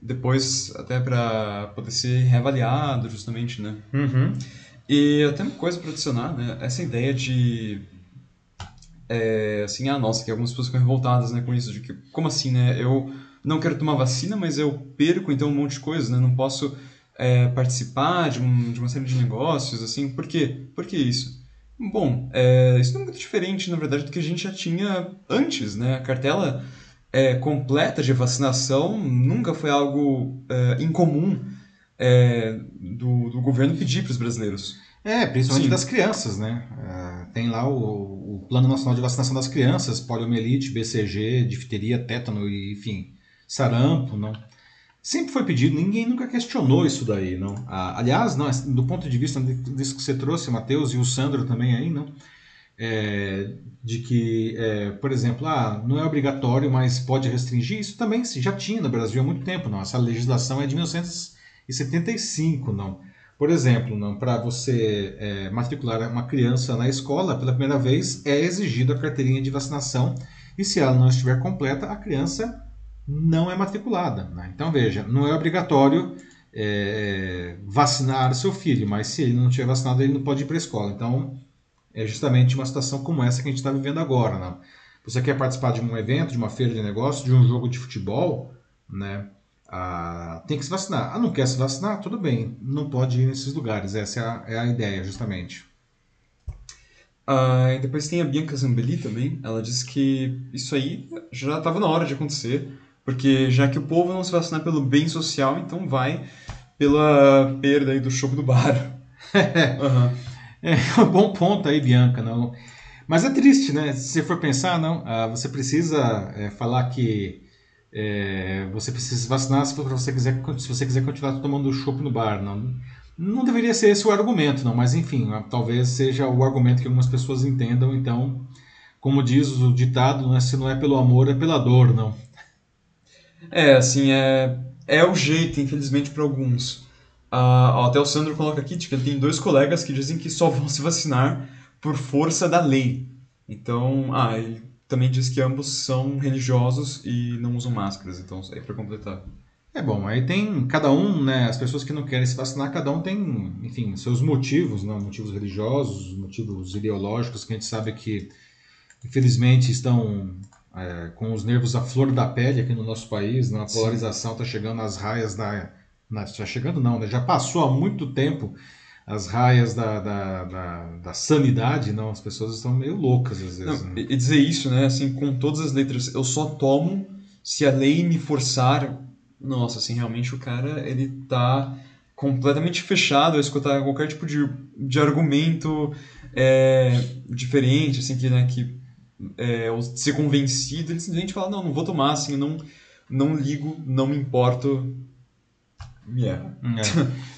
Depois, até para poder ser reavaliado, justamente, né? Uhum. E até uma coisa para adicionar, né? Essa ideia de. É, assim, ah, nossa, que algumas pessoas ficam revoltadas né, com isso, de que, como assim, né? Eu não quero tomar vacina, mas eu perco então um monte de coisas, né? Não posso é, participar de, um, de uma série de negócios, assim, por quê? Por que isso? Bom, é, isso não é muito diferente, na verdade, do que a gente já tinha antes, né? A cartela é, completa de vacinação nunca foi algo é, incomum é, do, do governo pedir para os brasileiros. É, principalmente Sim. das crianças, né? Tem lá o, o, Plano Nacional de Vacinação das Crianças, poliomielite, BCG, difteria, tétano e, enfim, sarampo, não? Sempre foi pedido, ninguém nunca questionou isso daí, não? Ah, aliás, não, do ponto de vista disso que você trouxe, Matheus, e o Sandro também aí, não? É, de que, é, por exemplo, ah, não é obrigatório, mas pode restringir, isso também já tinha no Brasil há muito tempo, não? Essa legislação é de 1975, não? Por exemplo, para você é, matricular uma criança na escola pela primeira vez é exigido a carteirinha de vacinação e se ela não estiver completa, a criança não é matriculada. Né? Então veja, não é obrigatório é, vacinar seu filho, mas se ele não tiver vacinado, ele não pode ir para a escola. Então é justamente uma situação como essa que a gente está vivendo agora. Né? Você quer participar de um evento, de uma feira de negócio, de um jogo de futebol, né? Ah, tem que se vacinar. Ah, não quer se vacinar? Tudo bem, não pode ir nesses lugares. Essa é a, é a ideia, justamente. Ah, depois tem a Bianca Zambelli também. Ela diz que isso aí já estava na hora de acontecer. Porque já que o povo não se vacinar pelo bem social, então vai pela perda aí do show do bar. uhum. É um bom ponto aí, Bianca. Não. Mas é triste, né? Se você for pensar, não, ah, você precisa é, falar que é, você precisa se vacinar se você quiser, se você quiser continuar tomando chopp no bar. Não, não deveria ser esse o argumento, não. Mas enfim, talvez seja o argumento que algumas pessoas entendam. Então, como diz o ditado, não é, se não é pelo amor, é pela dor, não. É, assim, é, é o jeito, infelizmente, para alguns. Ah, até o Sandro coloca aqui que ele tem dois colegas que dizem que só vão se vacinar por força da lei. Então, ah, ele também diz que ambos são religiosos e não usam máscaras. Então, aí para completar. É bom, aí tem cada um, né? As pessoas que não querem se vacinar, cada um tem, enfim, seus motivos, não? Motivos religiosos, motivos ideológicos, que a gente sabe que, infelizmente, estão é, com os nervos à flor da pele aqui no nosso país, né? a polarização está chegando às raias da. Está chegando, não, né? já passou há muito tempo as raias da, da, da, da, sanidade, não, as pessoas estão meio loucas às vezes. Não, né? E dizer isso, né, assim, com todas as letras, eu só tomo se a lei me forçar. Nossa, assim, realmente o cara, ele tá completamente fechado a escutar qualquer tipo de, de argumento é, diferente, assim, que, né, que é, ser convencido, ele simplesmente fala, não, não vou tomar, assim, não, não ligo, não me importo. Yeah.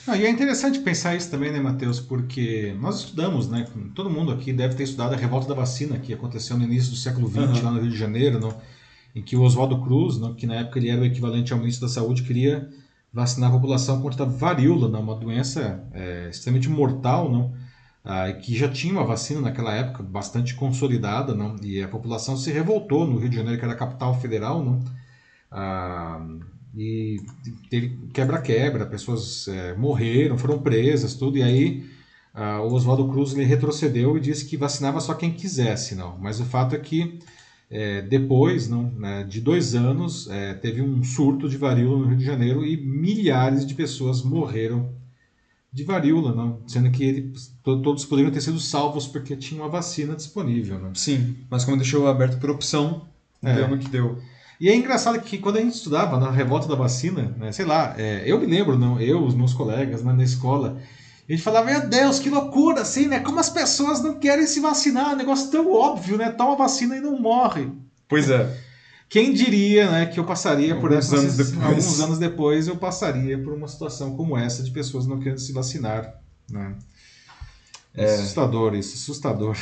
É. e é interessante pensar isso também, né, Matheus? Porque nós estudamos, né? Todo mundo aqui deve ter estudado a revolta da vacina que aconteceu no início do século XX, uhum. lá no Rio de Janeiro, não? em que o Oswaldo Cruz, não? que na época ele era o equivalente ao ministro da Saúde, queria vacinar a população contra a varíola, não? uma doença é, extremamente mortal, não? ah, que já tinha uma vacina naquela época bastante consolidada, não? e a população se revoltou no Rio de Janeiro, que era a capital federal, não? Ah, e teve quebra-quebra, pessoas é, morreram, foram presas, tudo, e aí ah, o Oswaldo Cruz ele retrocedeu e disse que vacinava só quem quisesse, não. Mas o fato é que é, depois não, né, de dois anos é, teve um surto de varíola no Rio de Janeiro e milhares de pessoas morreram de varíola, não, sendo que ele, todos poderiam ter sido salvos porque tinha uma vacina disponível. Não? Sim, mas como deixou aberto por opção, é. deu no que deu. E é engraçado que quando a gente estudava na revolta da vacina, né, sei lá, é, eu me lembro, não, eu, os meus colegas né, na escola, a gente falava, meu Deus, que loucura, assim, né? Como as pessoas não querem se vacinar, um negócio tão óbvio, né? Toma vacina e não morre. Pois é. Quem diria, né, que eu passaria alguns por essa anos depois. alguns anos depois eu passaria por uma situação como essa de pessoas não querendo se vacinar, né? É... Assustador isso, assustador.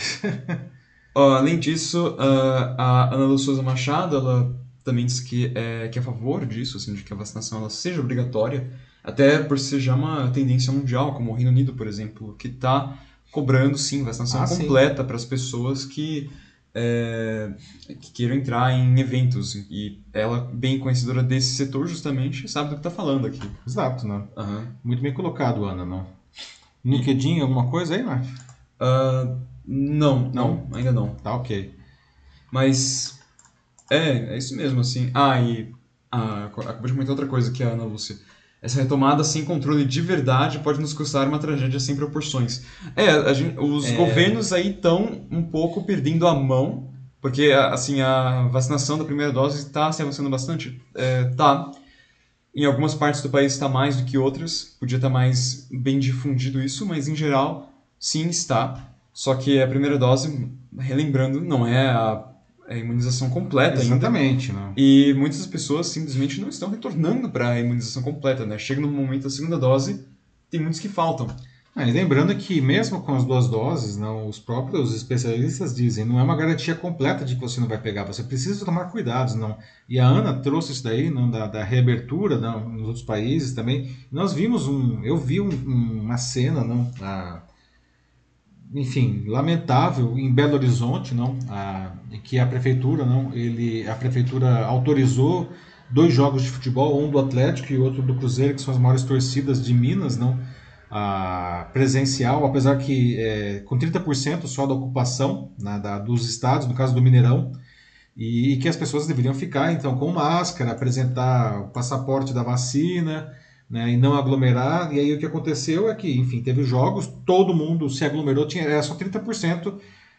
além disso, a Ana Lu Souza Machado, ela também diz que é, que é a favor disso, assim, de que a vacinação ela seja obrigatória, até por ser já uma tendência mundial, como o Reino Unido, por exemplo, que está cobrando, sim, vacinação ah, completa para as pessoas que, é, que queiram entrar em eventos. E ela, bem conhecedora desse setor, justamente, sabe do que está falando aqui. Exato, né? Uhum. Muito bem colocado, Ana, não? LinkedIn, alguma coisa aí, Mark? Uh, não, não, não, ainda não. Tá ok. Mas é, é isso mesmo, assim. Ah, e ah, acabou de comentar outra coisa que a Ana Lúcia. Essa retomada sem controle de verdade pode nos custar uma tragédia sem proporções. É, gente, os é... governos aí estão um pouco perdendo a mão, porque assim a vacinação da primeira dose está se avançando bastante. É, tá. Em algumas partes do país está mais do que outras, podia estar tá mais bem difundido isso, mas em geral, sim, está. Só que a primeira dose, relembrando, não é a a imunização completa Exatamente, ainda. Né? E muitas pessoas simplesmente não estão retornando para a imunização completa, né? Chega no momento da segunda dose, tem muitos que faltam. Ah, e lembrando que mesmo com as duas doses, não, os próprios especialistas dizem, não é uma garantia completa de que você não vai pegar, você precisa tomar cuidados, não. E a Ana trouxe isso daí, não, da, da reabertura, não, nos outros países também. Nós vimos um, eu vi um, uma cena, não, a, enfim, lamentável em Belo Horizonte, não, a, que a prefeitura, não, ele, a prefeitura autorizou dois jogos de futebol, um do Atlético e outro do Cruzeiro, que são as maiores torcidas de Minas, não, a, presencial, apesar que é, com 30% só da ocupação né, da, dos estádios, no caso do Mineirão, e, e que as pessoas deveriam ficar então com máscara, apresentar o passaporte da vacina né, e não aglomerar. E aí o que aconteceu é que, enfim, teve jogos, todo mundo se aglomerou, tinha, era só 30%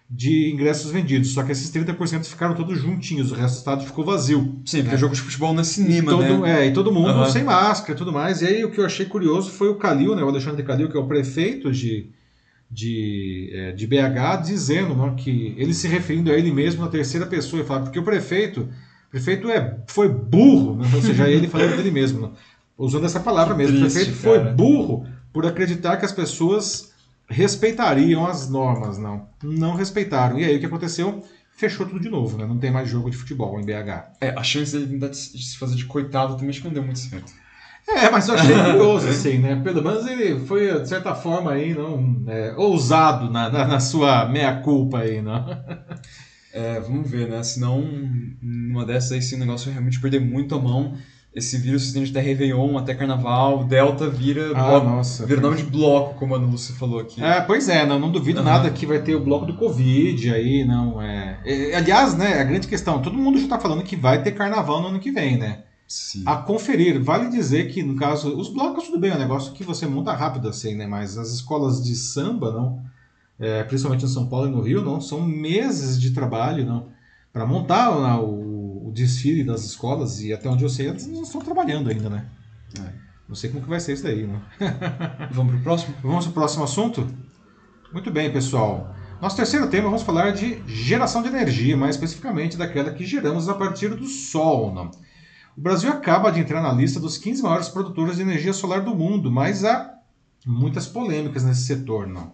de ingressos vendidos, só que esses 30% ficaram todos juntinhos, o resto do estado ficou vazio. Sim, porque né? jogo de futebol não é cinema, e todo, né? É, e todo mundo uhum. sem máscara e tudo mais. E aí o que eu achei curioso foi o Calil, né, o Alexandre Calil, que é o prefeito de, de, é, de BH, dizendo né, que ele se referindo a ele mesmo na terceira pessoa, e fala, porque o prefeito, o prefeito é, foi burro, né? ou seja, ele falando dele mesmo. Né? Usando essa palavra mesmo. Triste, o prefeito foi burro por acreditar que as pessoas respeitariam as normas, não. Não respeitaram. E aí o que aconteceu? Fechou tudo de novo, né? Não tem mais jogo de futebol em BH. É, a chance dele tentar de se fazer de coitado também acho que não deu muito certo. É, mas eu achei curioso, assim, né? Pelo menos ele foi, de certa forma, aí, não, é, ousado na, na, na sua meia-culpa aí, não? É, vamos ver, né? Senão, numa dessas aí, se o negócio realmente perder muito a mão, esse vírus se estende até Réveillon, até Carnaval, Delta vira, ah, bloco, nossa, vira nome de bloco, como a Lúcia falou aqui. É, pois é, não, não duvido uhum. nada que vai ter o bloco do Covid aí, não é. Aliás, né, a grande questão, todo mundo já está falando que vai ter Carnaval no ano que vem, né? Sim. A conferir, vale dizer que, no caso, os blocos tudo bem, é um negócio que você monta rápido assim, né? Mas as escolas de samba, não, é, principalmente em São Paulo e no Rio, não, são meses de trabalho, não, para montar não, o desfile das escolas e até onde eu sei eles não estão trabalhando ainda, né? É. Não sei como que vai ser isso daí, né? vamos para o próximo? Vamos para o próximo assunto? Muito bem, pessoal. Nosso terceiro tema, vamos falar de geração de energia, mais especificamente daquela que geramos a partir do Sol. Não? O Brasil acaba de entrar na lista dos 15 maiores produtores de energia solar do mundo, mas há muitas polêmicas nesse setor. Não?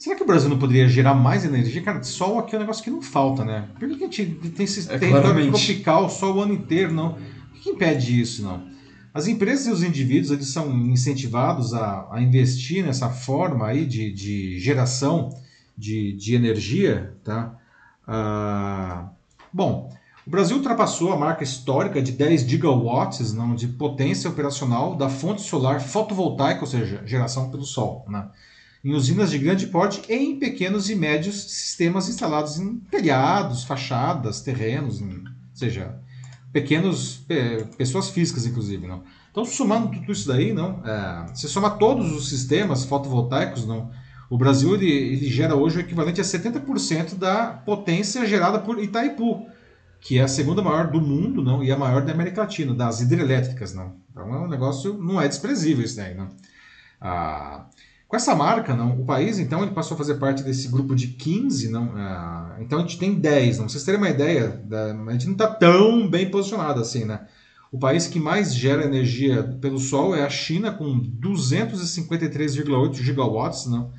Será que o Brasil não poderia gerar mais energia? Cara, sol aqui é um negócio que não falta, né? Por que a gente tem esse é, território tropical sol o ano inteiro, não? O que impede isso, não? As empresas e os indivíduos eles são incentivados a, a investir nessa forma aí de, de geração de, de energia, tá? Ah, bom, O Brasil ultrapassou a marca histórica de 10 gigawatts não, de potência operacional da fonte solar fotovoltaica, ou seja, geração pelo sol, né, em usinas de grande porte e em pequenos e médios sistemas instalados em telhados, fachadas, terrenos, ou seja, pequenos pessoas físicas, inclusive. Não. Então, somando tudo isso daí, não, é, você soma todos os sistemas fotovoltaicos, não, o Brasil ele, ele gera hoje o equivalente a 70% da potência gerada por Itaipu, que é a segunda maior do mundo não, e a maior da América Latina, das hidrelétricas. Não. Então, é um negócio, não é desprezível isso daí. Não. Ah, com essa marca, não, o país, então, ele passou a fazer parte desse grupo de 15, não, ah, então a gente tem 10. Não. Pra vocês terem uma ideia, a gente não está tão bem posicionado assim, né? O país que mais gera energia pelo sol é a China, com 253,8 gigawatts, não?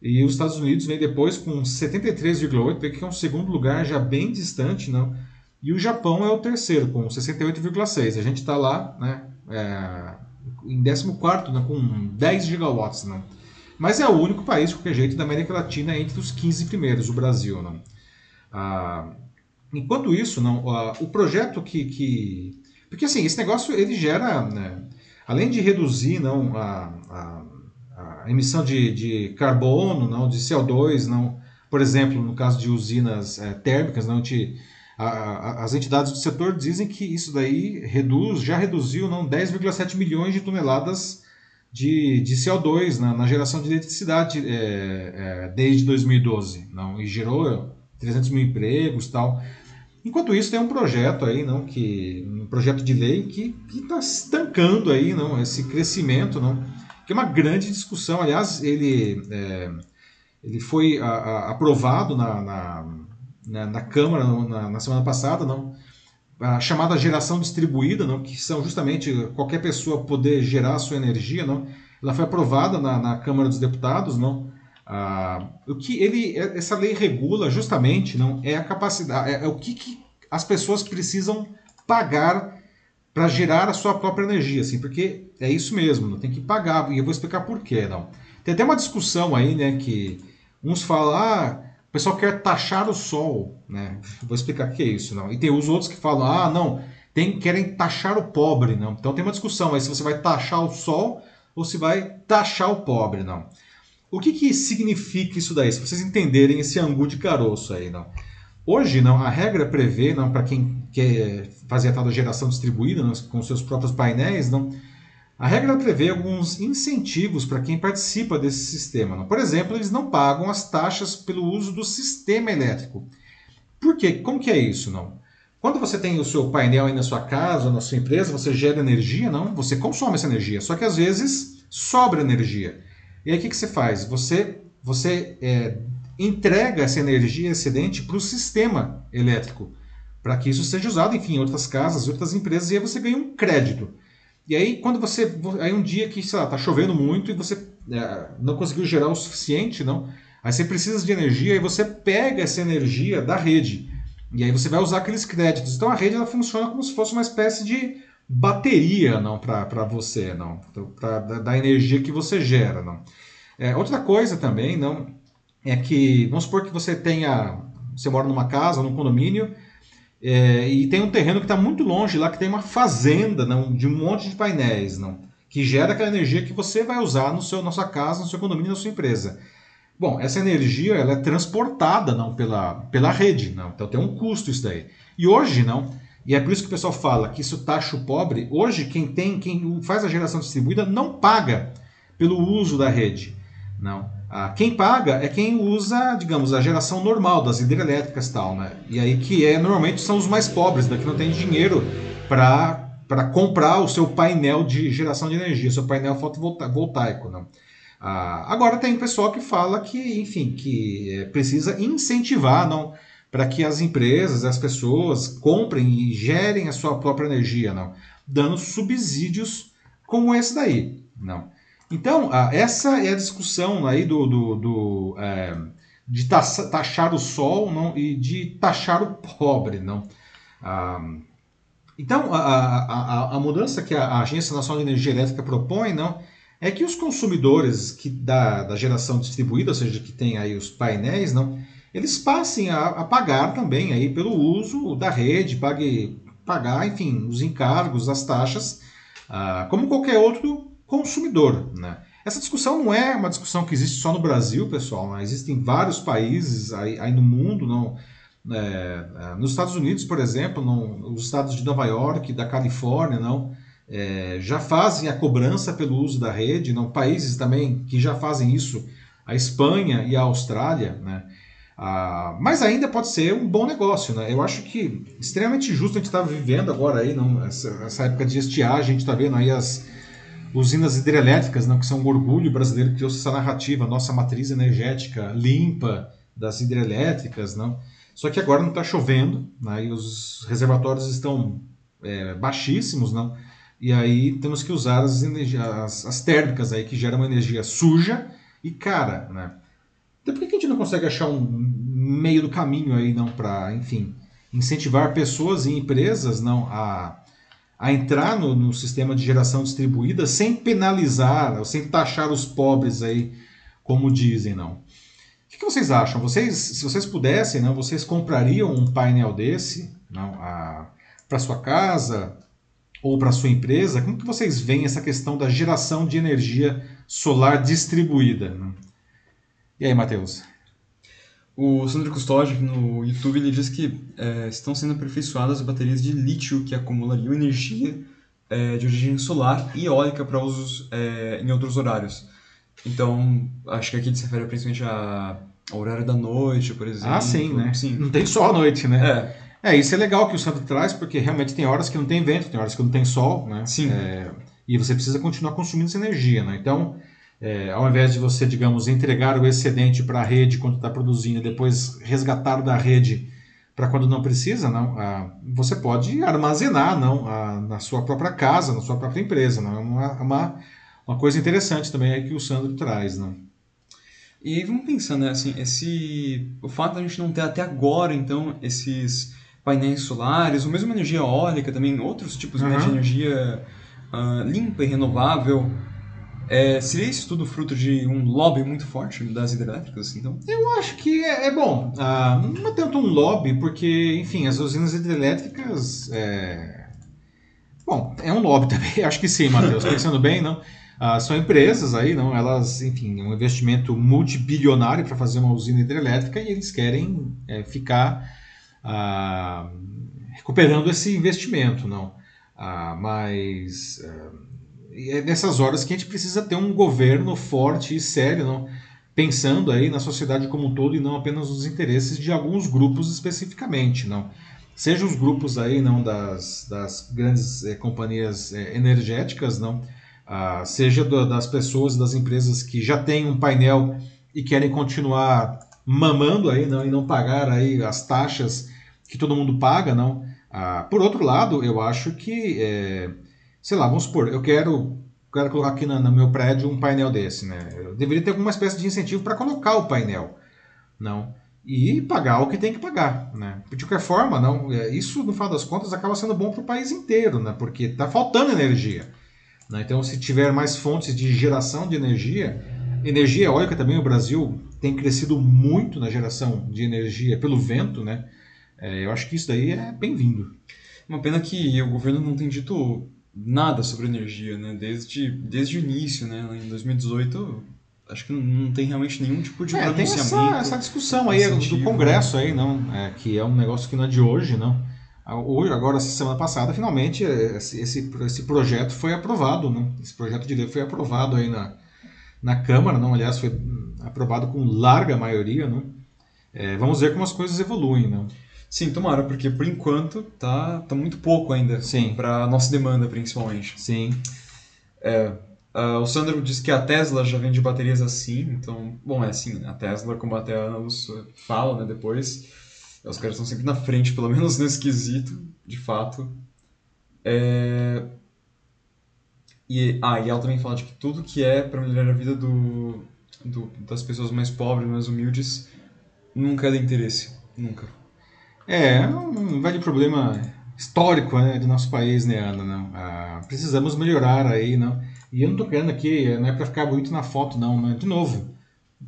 E os Estados Unidos vem depois com 73,8, que é um segundo lugar já bem distante, não? E o Japão é o terceiro, com 68,6. A gente está lá, né? É, em 14, né, com 10 gigawatts, não? Mas é o único país, de qualquer jeito, da América Latina entre os 15 primeiros, o Brasil, não? Ah, enquanto isso, não, ah, o projeto que, que porque assim, esse negócio ele gera, né, além de reduzir não, a, a, a emissão de, de, carbono, não, de CO2, não, por exemplo, no caso de usinas é, térmicas, não, a, as entidades do setor dizem que isso daí reduz, já reduziu não 10,7 milhões de toneladas de, de CO2 na, na geração de eletricidade é, é, desde 2012, não, e gerou 300 mil empregos tal. Enquanto isso, tem um projeto aí, não, que um projeto de lei que está estancando aí, não, esse crescimento, não, que é uma grande discussão. Aliás, ele, é, ele foi a, a, aprovado na, na, na, na Câmara na, na, semana passada, não, a chamada geração distribuída, não, que são justamente qualquer pessoa poder gerar a sua energia, não, ela foi aprovada na, na Câmara dos Deputados, não, ah, o que ele, essa lei regula justamente não é a capacidade, é, é o que, que, as pessoas precisam pagar para gerar a sua própria energia, assim, porque é isso mesmo, não tem que pagar e eu vou explicar por quê, não. Tem até uma discussão aí, né, que uns falam, ah, o pessoal quer taxar o sol, né? Vou explicar o que é isso, não. E tem os outros que falam, ah, não, tem, querem taxar o pobre, não. Então tem uma discussão aí se você vai taxar o sol ou se vai taxar o pobre, não. O que, que significa isso daí? Se vocês entenderem esse angu de caroço aí, não. Hoje, não, a regra prevê, não, para quem quer fazer a tal da geração distribuída não, com seus próprios painéis, não, a regra prevê alguns incentivos para quem participa desse sistema. Não. Por exemplo, eles não pagam as taxas pelo uso do sistema elétrico. Por quê? Como que é isso, não? Quando você tem o seu painel aí na sua casa, na sua empresa, você gera energia, não? Você consome essa energia, só que às vezes sobra energia. E aí o que, que você faz? Você, você é, entrega essa energia excedente para o sistema elétrico, para que isso seja usado, enfim, em outras casas, outras empresas, e aí você ganha um crédito. E aí, quando você. Aí um dia que, sei lá, tá chovendo muito e você é, não conseguiu gerar o suficiente, não. Aí você precisa de energia e você pega essa energia da rede. E aí você vai usar aqueles créditos. Então a rede ela funciona como se fosse uma espécie de bateria não para você não para da energia que você gera não é, outra coisa também não é que vamos supor que você tenha você mora numa casa num condomínio é, e tem um terreno que está muito longe lá que tem uma fazenda não de um monte de painéis não que gera aquela energia que você vai usar no seu na sua casa no seu condomínio na sua empresa bom essa energia ela é transportada não pela pela rede não então tem um custo isso daí e hoje não e é por isso que o pessoal fala que isso taxa o pobre. Hoje, quem tem, quem faz a geração distribuída não paga pelo uso da rede. Não. Ah, quem paga é quem usa, digamos, a geração normal das hidrelétricas tal, né? E aí que é normalmente são os mais pobres, né? que não tem dinheiro para comprar o seu painel de geração de energia, seu painel fotovoltaico, não. Ah, agora tem pessoal que fala que, enfim, que é, precisa incentivar, não para que as empresas, as pessoas comprem e gerem a sua própria energia, não, dando subsídios como esse daí, não. Então, essa é a discussão aí do, do, do é, de taxar o sol não, e de taxar o pobre, não. Ah, então, a, a, a, mudança que a Agência Nacional de Energia Elétrica propõe, não, é que os consumidores que da, da geração distribuída, ou seja, que tem aí os painéis, não, eles passem a, a pagar também aí pelo uso da rede, pague, pagar, enfim, os encargos, as taxas, ah, como qualquer outro consumidor. Né? Essa discussão não é uma discussão que existe só no Brasil, pessoal. Né? Existem vários países aí, aí no mundo, não, é, é, nos Estados Unidos, por exemplo, não, os estados de Nova York, da Califórnia, não, é, já fazem a cobrança pelo uso da rede. Não, países também que já fazem isso, a Espanha e a Austrália, né? Ah, mas ainda pode ser um bom negócio, né? Eu acho que extremamente justo a gente estar tá vivendo agora aí, não, essa, essa época de estiagem, a gente está vendo aí as usinas hidrelétricas, não, que são um orgulho brasileiro que trouxe essa narrativa, nossa matriz energética limpa das hidrelétricas, não? Só que agora não está chovendo, né? E os reservatórios estão é, baixíssimos, não? E aí temos que usar as, as, as térmicas aí que geram uma energia suja e cara, né? Então por que a gente não consegue achar um meio do caminho aí não para, enfim, incentivar pessoas e empresas não a, a entrar no, no sistema de geração distribuída sem penalizar, sem taxar os pobres aí, como dizem, não? O que, que vocês acham? Vocês, se vocês pudessem, não, vocês comprariam um painel desse, para sua casa ou para sua empresa? Como que vocês veem essa questão da geração de energia solar distribuída? Não? E aí, Matheus? O Sandro Custódio, no YouTube, ele diz que é, estão sendo aperfeiçoadas baterias de lítio que acumulariam energia é, de origem solar e eólica para usos é, em outros horários. Então, acho que aqui se refere principalmente a, ao horário da noite, por exemplo. Ah, sim, né? Sim. Não tem sol à noite, né? É. É, isso é legal que o Sandro traz, porque realmente tem horas que não tem vento, tem horas que não tem sol, né? Sim. É, e você precisa continuar consumindo essa energia, né? Então, é, ao invés de você, digamos, entregar o excedente para a rede quando está produzindo e depois resgatar da rede para quando não precisa, não, ah, você pode armazenar não, ah, na sua própria casa, na sua própria empresa. Não, é uma, uma, uma coisa interessante também é que o Sandro traz. Não. E vamos pensando, né, assim, esse, o fato de a gente não ter até agora, então, esses painéis solares, ou mesmo energia eólica também, outros tipos uhum. de energia uh, limpa e renovável, é, seria isso tudo fruto de um lobby muito forte das hidrelétricas, então? Eu acho que é, é bom. Ah, não é tanto um lobby, porque, enfim, as usinas hidrelétricas. É... Bom, é um lobby também. Acho que sim, Matheus. Pensando bem, não? Ah, são empresas aí, não? Elas, enfim, um investimento multibilionário para fazer uma usina hidrelétrica e eles querem é, ficar ah, recuperando esse investimento, não? Ah, mas ah, é nessas horas que a gente precisa ter um governo forte e sério, não? pensando aí na sociedade como um todo e não apenas nos interesses de alguns grupos especificamente, não. Seja os grupos aí não das, das grandes é, companhias é, energéticas, não, ah, seja do, das pessoas das empresas que já têm um painel e querem continuar mamando aí não e não pagar aí as taxas que todo mundo paga, não. Ah, por outro lado, eu acho que é, sei lá, vamos supor, eu quero, quero colocar aqui no, meu prédio um painel desse, né? Eu deveria ter alguma espécie de incentivo para colocar o painel, não? E pagar o que tem que pagar, né? De qualquer forma, não, é, isso no final das contas acaba sendo bom para o país inteiro, né? Porque está faltando energia. Né? Então, se tiver mais fontes de geração de energia, energia eólica também, o Brasil tem crescido muito na geração de energia pelo vento, né? É, eu acho que isso daí é bem-vindo. Uma pena que o governo não tem dito nada sobre energia, né? Desde, desde o início, né? Em 2018, acho que não tem realmente nenhum tipo de é, pronunciamento. Tem essa, essa discussão aí do Congresso aí, não? É, que é um negócio que não é de hoje, não. Hoje, agora, essa semana passada, finalmente, esse, esse, esse projeto foi aprovado, né? Esse projeto de lei foi aprovado aí na, na Câmara, não? Aliás, foi aprovado com larga maioria, não? É, vamos ver como as coisas evoluem, não? Sim, tomara, porque por enquanto tá, tá muito pouco ainda. Sim. Pra nossa demanda, principalmente. Sim. É, uh, o Sandro disse que a Tesla já vende baterias assim, então, bom, é assim, a Tesla, como até a Ana fala, né, depois, os caras estão sempre na frente, pelo menos nesse quesito, de fato. É... E, ah, e ela também fala de que tudo que é para melhorar a vida do, do, das pessoas mais pobres, mais humildes, nunca é de interesse. Nunca. É, um velho problema histórico né, do nosso país, né, Ana? Não? Ah, precisamos melhorar aí, não? E eu não estou querendo aqui, não é para ficar bonito na foto, não. Né? De novo,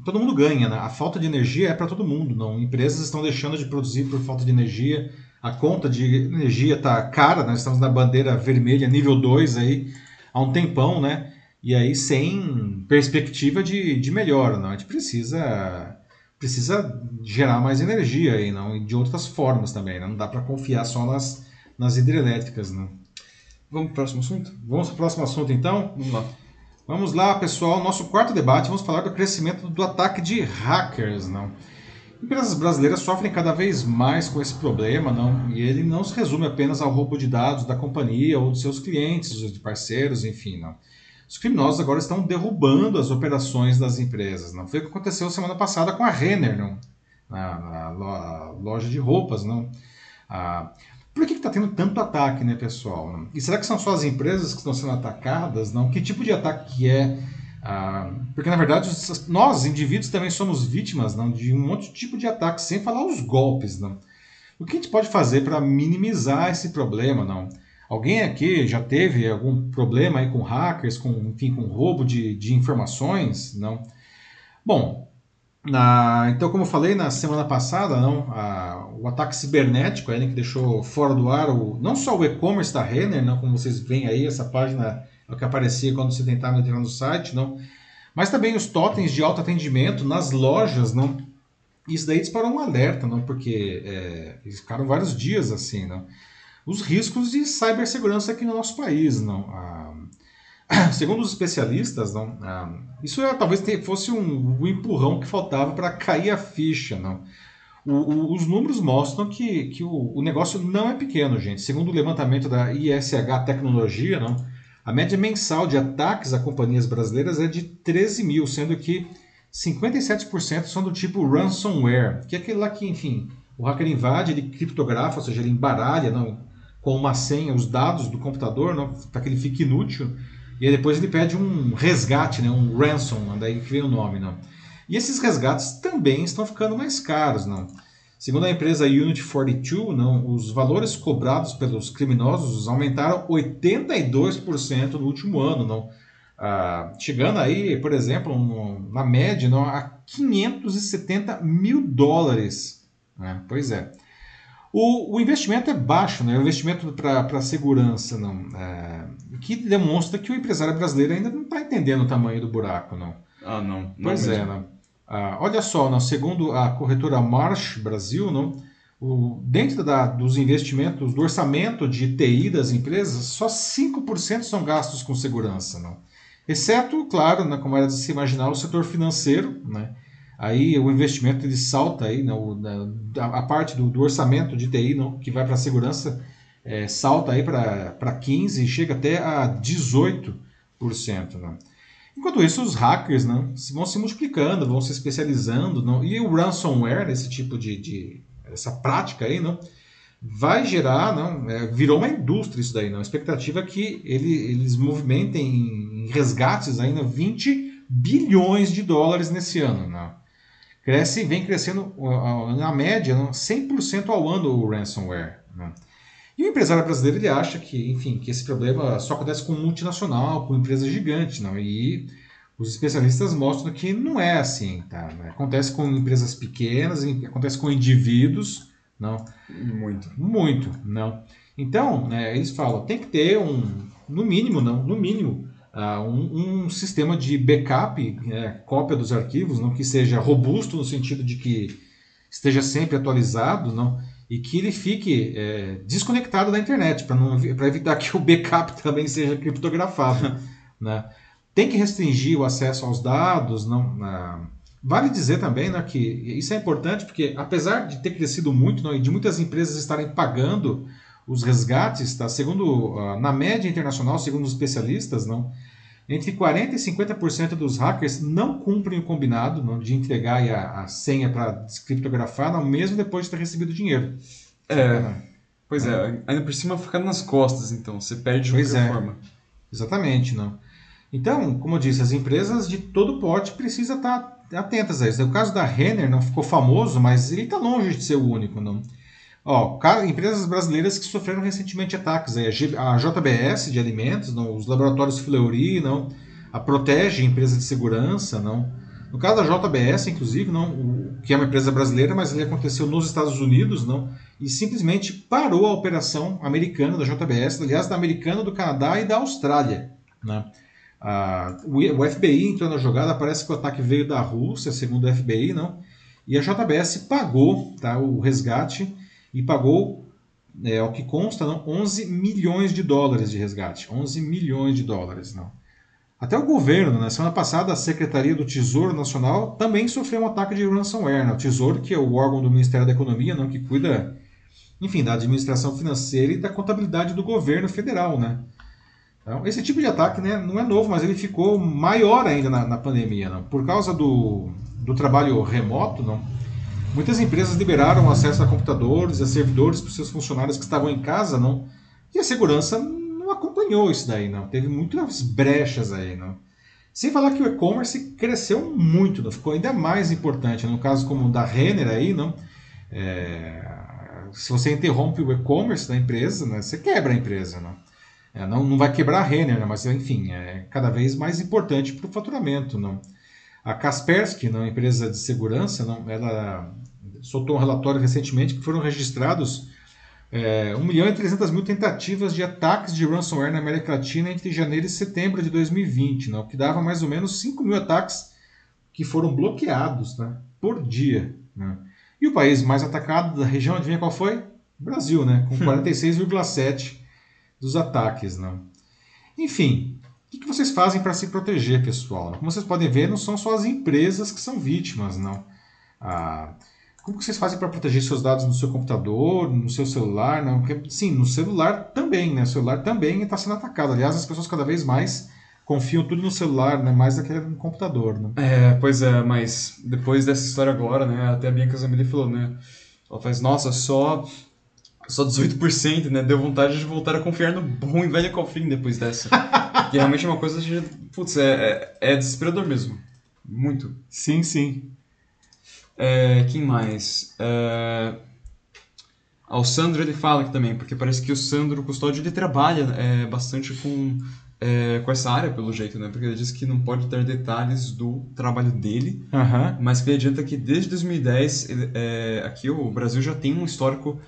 todo mundo ganha, né? A falta de energia é para todo mundo, não. Empresas estão deixando de produzir por falta de energia. A conta de energia está cara, nós estamos na bandeira vermelha nível 2 aí há um tempão, né? E aí sem perspectiva de, de melhora, não. A gente precisa precisa gerar mais energia aí, não, e de outras formas também, né? não dá para confiar só nas, nas hidrelétricas, não. Vamos para o próximo assunto? Vamos para o próximo assunto então? Vamos lá. Vamos lá, pessoal. Nosso quarto debate, vamos falar do crescimento do ataque de hackers, não? Empresas brasileiras sofrem cada vez mais com esse problema, não? E ele não se resume apenas ao roubo de dados da companhia ou de seus clientes, de parceiros, enfim, não. Os criminosos agora estão derrubando as operações das empresas, não? Foi o que aconteceu semana passada com a Renner, não? Na, na loja de roupas, não? Ah, por que está tendo tanto ataque, né, pessoal? E será que são só as empresas que estão sendo atacadas? Não? Que tipo de ataque que é? Ah, porque, na verdade, nós, indivíduos, também somos vítimas não, de um de tipo de ataque, sem falar os golpes. Não? O que a gente pode fazer para minimizar esse problema? Não? Alguém aqui já teve algum problema aí com hackers, com, enfim, com roubo de, de informações? Não? Bom, na, então, como eu falei na semana passada, não, a, o ataque cibernético aí, né, que deixou fora do ar o, não só o e-commerce da Renner, não, como vocês veem aí, essa página é que aparecia quando você tentava entrar no site, não, mas também os totens de autoatendimento nas lojas, não. Isso daí disparou um alerta, não, porque é, eles ficaram vários dias assim, não. Os riscos de cibersegurança aqui no nosso país, não. A, segundo os especialistas, não, ah, isso é, talvez fosse um, um empurrão que faltava para cair a ficha. Não. O, o, os números mostram que, que o, o, negócio não é pequeno, gente. Segundo o levantamento da ISH Tecnologia, não, a média mensal de ataques a companhias brasileiras é de 13 mil, sendo que 57% são do tipo ransomware, que é aquele lá que, enfim, o hacker invade, ele criptografa, ou seja, ele embaralha não, com uma senha os dados do computador para que ele fique inútil e aí depois ele pede um resgate, né? um ransom, daí que vem o nome. Não? E esses resgates também estão ficando mais caros. Não? Segundo a empresa Unity 42, não, os valores cobrados pelos criminosos aumentaram 82% no último ano. Não? Ah, chegando aí, por exemplo, no, na média, não, a 570 mil dólares. Né? Pois é. O, o, investimento é baixo, né? o investimento para segurança, não, é, que demonstra que o empresário brasileiro ainda não está entendendo o tamanho do buraco. Não. Ah, não. não pois é, mesmo. é. Não. Ah, olha só, não, segundo a corretora Marsh Brasil, não, o, dentro da, dos investimentos, do orçamento de TI das empresas, só 5% são gastos com segurança. Não. Exceto, claro, né, como era de se imaginar, o setor financeiro, né, aí o investimento ele salta aí, né, o, a, a parte do, do, orçamento de TI não, que vai para a segurança é, salta aí para 15 e chega até a 18%. Né? Enquanto isso, os hackers não, vão se multiplicando, vão se especializando, não, e o ransomware, esse tipo de, de essa prática aí, não, vai gerar, não, é, virou uma indústria isso daí, não. A expectativa é que ele, eles movimentem em resgates ainda 20 bilhões de dólares nesse ano, não cresce, vem crescendo na média 100% ao ano o ransomware. Né? E o empresário brasileiro ele acha que, enfim, que esse problema só acontece com multinacional, com empresas gigantes, não? E os especialistas mostram que não é assim, tá? Acontece com empresas pequenas, acontece com indivíduos, não? Muito. Muito, não. Então, né, eles falam, tem que ter um, no mínimo, não, no mínimo, uh, um, um, sistema de backup, é, cópia dos arquivos, não que seja robusto no sentido de que esteja sempre atualizado, não e que ele fique é, desconectado da internet para evitar que o backup também seja criptografado, né? Tem que restringir o acesso aos dados, não? Vale dizer também né, que isso é importante porque, apesar de ter crescido muito não, e de muitas empresas estarem pagando os resgates, tá? segundo uh, na média internacional, segundo os especialistas, não, entre 40% e 50% dos hackers não cumprem o combinado não, de entregar a, a senha para descriptografar, não, mesmo depois de ter recebido o dinheiro. É, pois é. é. ainda por cima fica nas costas, então, você perde de pois qualquer é. forma. Exatamente, não. Então, como eu disse, as empresas de todo porte precisam estar atentas a isso. O caso da Renner não ficou famoso, mas ele está longe de ser o único, não. Ó, empresas brasileiras que sofreram recentemente ataques. A JBS de alimentos, não, os laboratórios Fleury, não, a Protege, empresa de segurança, não, No caso da JBS, inclusive, não, o, que é uma empresa brasileira, mas ele aconteceu nos Estados Unidos, não, e simplesmente parou a operação americana da JBS, aliás, da americana, do Canadá e da Austrália. Né? Ah, o, o FBI entrou na jogada, parece que o ataque veio da Rússia, segundo o FBI, não, e a JBS pagou tá, o resgate e pagou, é, ao que consta, não, 11 milhões de dólares de resgate. 11 milhões de dólares. Não. Até o governo, na semana passada, a Secretaria do Tesouro Nacional também sofreu um ataque de ransomware. Né? O Tesouro, que é o órgão do Ministério da Economia, não, que cuida, enfim, da administração financeira e da contabilidade do governo federal. Né? Então, esse tipo de ataque né, não é novo, mas ele ficou maior ainda na, na pandemia. Não? Por causa do, do trabalho remoto, não? Muitas empresas liberaram acesso a computadores a servidores para seus funcionários que estavam em casa, não? E a segurança não acompanhou isso daí, não. Teve muitas brechas aí, não. Sem falar que o e-commerce cresceu muito, não? ficou ainda mais importante. No caso como da Renner aí, não. É... Se você interrompe o e-commerce da empresa, né, você quebra a empresa, não. É, não, não vai quebrar a Renner, né, mas enfim, é cada vez mais importante para o faturamento, não. A Kaspersky, uma empresa de segurança, não, ela soltou um relatório recentemente que foram registrados é, 1 milhão e 300 mil tentativas de ataques de ransomware na América Latina entre janeiro e setembro de 2020, não, o que dava mais ou menos 5 mil ataques que foram bloqueados tá, por dia. Né? E o país mais atacado da região, adivinha qual foi? Brasil, né? com 46,7% dos ataques. Não. Enfim, o que vocês fazem para se proteger, pessoal? Como vocês podem ver, não são só as empresas que são vítimas, não. Ah, como vocês fazem para proteger seus dados no seu computador, no seu celular? Não? Porque, sim, no celular também, né? O celular também está sendo atacado. Aliás, as pessoas cada vez mais confiam tudo no celular, né? Mais do que no computador, né? É, pois é, mas depois dessa história agora, né? Até a Bianca Zambelli falou, né? Ela faz, nossa, só só 18%, né? Deu vontade de voltar a confiar no bom e velho cofrinho depois dessa. que realmente é uma coisa de. Putz, é, é, é desesperador mesmo. Muito. Sim, sim. É, quem mais? É... Ah, o Sandro ele fala aqui também, porque parece que o Sandro Custódio ele trabalha é, bastante com, é, com essa área, pelo jeito, né? Porque ele diz que não pode ter detalhes do trabalho dele, uhum. mas que ele adianta que desde 2010 ele, é, aqui o Brasil já tem um histórico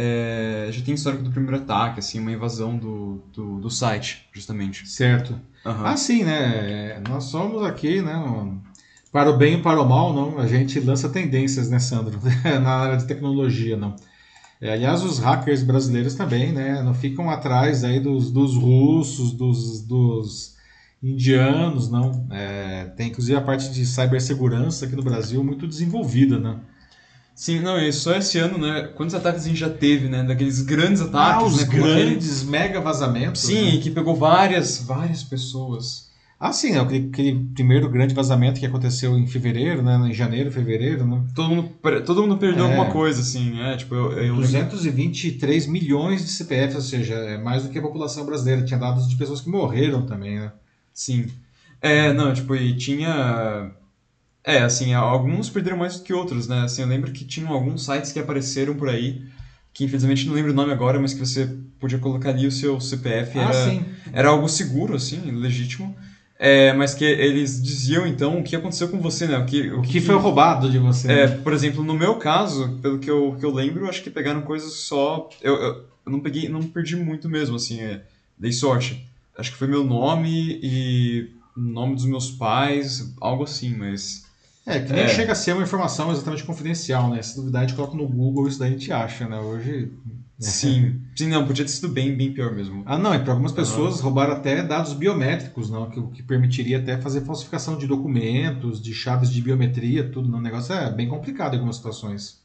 é, já tem histórico do primeiro ataque, assim, uma invasão do, do, do site, justamente. Certo. Uhum. Ah, sim, né? Nós somos aqui, né? Para o bem e para o mal, não. A gente lança tendências, né, Sandro? Na área de tecnologia, não. É, aliás, os hackers brasileiros também, né? Não ficam atrás aí dos, dos russos, dos, dos indianos, não. É, tem inclusive a parte de cibersegurança aqui no Brasil muito desenvolvida, né? Sim, não, e só esse ano, né? Quantos ataques a gente já teve, né? Daqueles grandes ataques, ah, os né? grandes aquele... mega vazamentos. Sim, né? que pegou várias, várias pessoas. Ah, sim, é aquele, aquele, primeiro grande vazamento que aconteceu em fevereiro, né? Em janeiro, fevereiro, né? Todo mundo, todo mundo perdeu é, alguma coisa, assim, né? Tipo, eu, eu 223 lembro... milhões de CPFs, ou seja, é mais do que a população brasileira. Tinha dados de pessoas que morreram também, né? Sim. É, não, tipo, e tinha é, assim, alguns perderam mais do que outros, né? Assim, eu lembro que tinham alguns sites que apareceram por aí, que infelizmente não lembro o nome agora, mas que você podia colocar ali o seu CPF. Ah, era, sim. era algo seguro, assim, legítimo. É, mas que eles diziam então o que aconteceu com você, né? O que, o que foi roubado de você. É, né? por exemplo, no meu caso, pelo que eu, que eu lembro, acho que pegaram coisas só. Eu, eu, eu não peguei, não perdi muito mesmo, assim, é, dei sorte. Acho que foi meu nome e o nome dos meus pais, algo assim, mas. É, que nem é. chega a ser uma informação exatamente confidencial, né? Se duvidar, a gente coloca no Google, isso daí a gente acha, né? Hoje. Né? Sim. Sim, não, podia ter sido bem, bem pior mesmo. Ah, não, e para algumas pessoas uhum. roubaram até dados biométricos, não, que, que permitiria até fazer falsificação de documentos, de chaves de biometria, tudo. O negócio é bem complicado em algumas situações.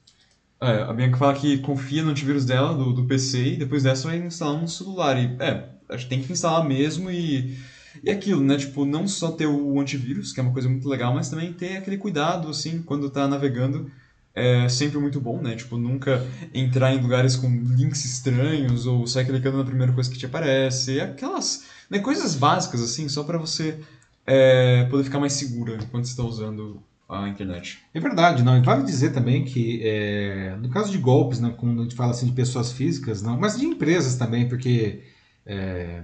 É, a Bianca fala que confia no antivírus dela, do, do PC, e depois dessa vai instalar no celular. E, é, a gente tem que instalar mesmo e e aquilo, né? Tipo, não só ter o antivírus, que é uma coisa muito legal, mas também ter aquele cuidado, assim, quando tá navegando. É sempre muito bom, né? Tipo, nunca entrar em lugares com links estranhos ou sair clicando na primeira coisa que te aparece. Aquelas né, coisas básicas, assim, só para você é, poder ficar mais segura enquanto está usando a internet. É verdade, não. E vale dizer também que, é, no caso de golpes, né, quando a gente fala assim de pessoas físicas, não, mas de empresas também, porque é,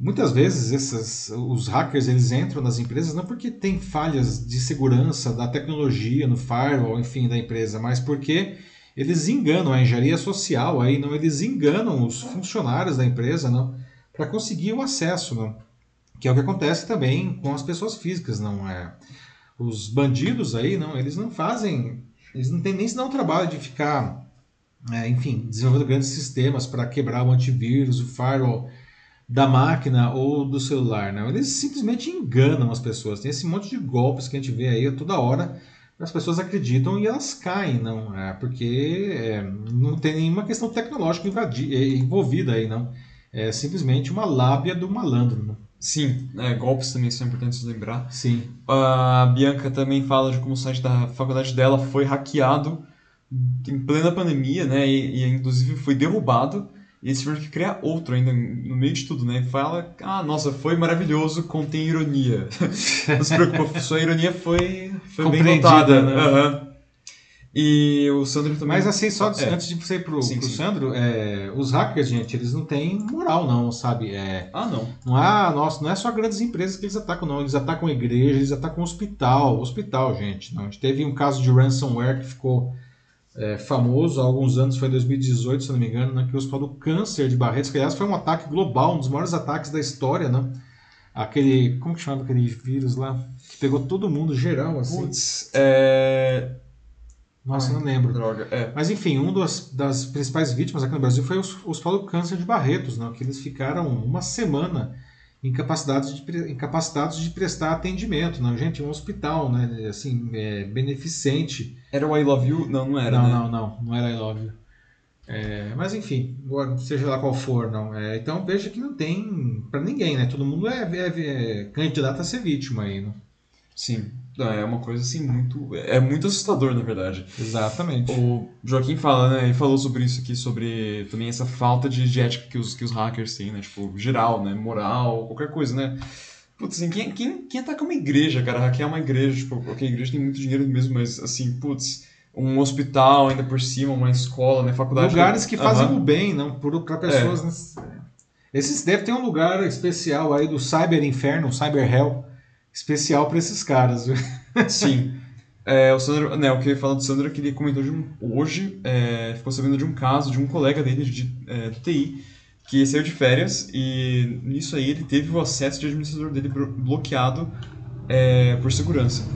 muitas vezes esses, os hackers eles entram nas empresas não porque tem falhas de segurança da tecnologia no firewall, enfim, da empresa, mas porque eles enganam a engenharia social aí, não eles enganam os funcionários da empresa, não, para conseguir o acesso, não. Que é o que acontece também com as pessoas físicas, não é? Os bandidos aí, não, eles não fazem, eles não têm nem se dar o trabalho de ficar, é, enfim, desenvolvendo grandes sistemas para quebrar o antivírus, o firewall da máquina ou do celular, não. Eles simplesmente enganam as pessoas. Tem esse monte de golpes que a gente vê aí toda hora as pessoas acreditam e elas caem, não é? Porque é, não tem nenhuma questão tecnológica é, envolvida aí, não. É simplesmente uma lábia do malandro, não? Sim, é, golpes também são importantes lembrar. Sim. A Bianca também fala de como o site da faculdade dela foi hackeado em plena pandemia, né? E, e inclusive foi derrubado. E tiveram que criar outro ainda no meio de tudo, né? Fala, ah, nossa, foi maravilhoso, contém ironia. Não se preocupa, sua ironia foi, foi bem notada, né? Uhum. E o Sandro também. Mas assim, só é. antes de você ir pro, sim, pro sim. Sandro, é, os hackers, gente, eles não têm moral, não, sabe? É, ah, não. Não é, nossa, não é só grandes empresas que eles atacam, não. Eles atacam igreja, eles atacam hospital. Hospital, gente. Não. A gente teve um caso de ransomware que ficou é, famoso há alguns anos, foi em 2018, se não me engano, né, que o Hospital do Câncer de Barretos, que aliás foi um ataque global, um dos maiores ataques da história, né? Aquele. Como que chama aquele vírus lá? Que pegou todo mundo, geral, assim. Putz, é. Nossa, Ai, não lembro. Droga, é. Mas enfim, uma das, das principais vítimas aqui no Brasil foi o Hospital do Câncer de Barretos, né? Que eles ficaram uma semana incapacitados de, incapacitados de prestar atendimento. Não, gente, um hospital, né? Assim, é, beneficente. Era o I Love You? Não, não era. Não, né? não, não, não era I Love You. É, mas enfim, seja lá qual for, não. É, então veja que não tem para ninguém, né? Todo mundo é, é, é, candidato a ser vítima aí, não? Sim. É uma coisa assim muito. É muito assustador, na verdade. Exatamente. O Joaquim fala, né? Ele falou sobre isso aqui, sobre também essa falta de, de ética que os, que os hackers têm, né? Tipo, geral, né? Moral, qualquer coisa, né? Putz, assim, quem, quem, quem ataca uma igreja, cara? Hackear uma igreja, tipo, ok, a igreja tem muito dinheiro mesmo, mas assim, putz, um hospital ainda por cima, uma escola, né? Faculdade. Lugares que fazem uhum. o bem, não para pessoas. É. Esses deve ter um lugar especial aí do Cyber Inferno, Cyber Hell especial para esses caras. Viu? Sim. É, o Sandro, né, o que eu ia falar do Sandro é que ele comentou de um, hoje, é, ficou sabendo de um caso de um colega dele de, é, de TI que saiu de férias e nisso aí ele teve o acesso de administrador dele bloqueado é, por segurança.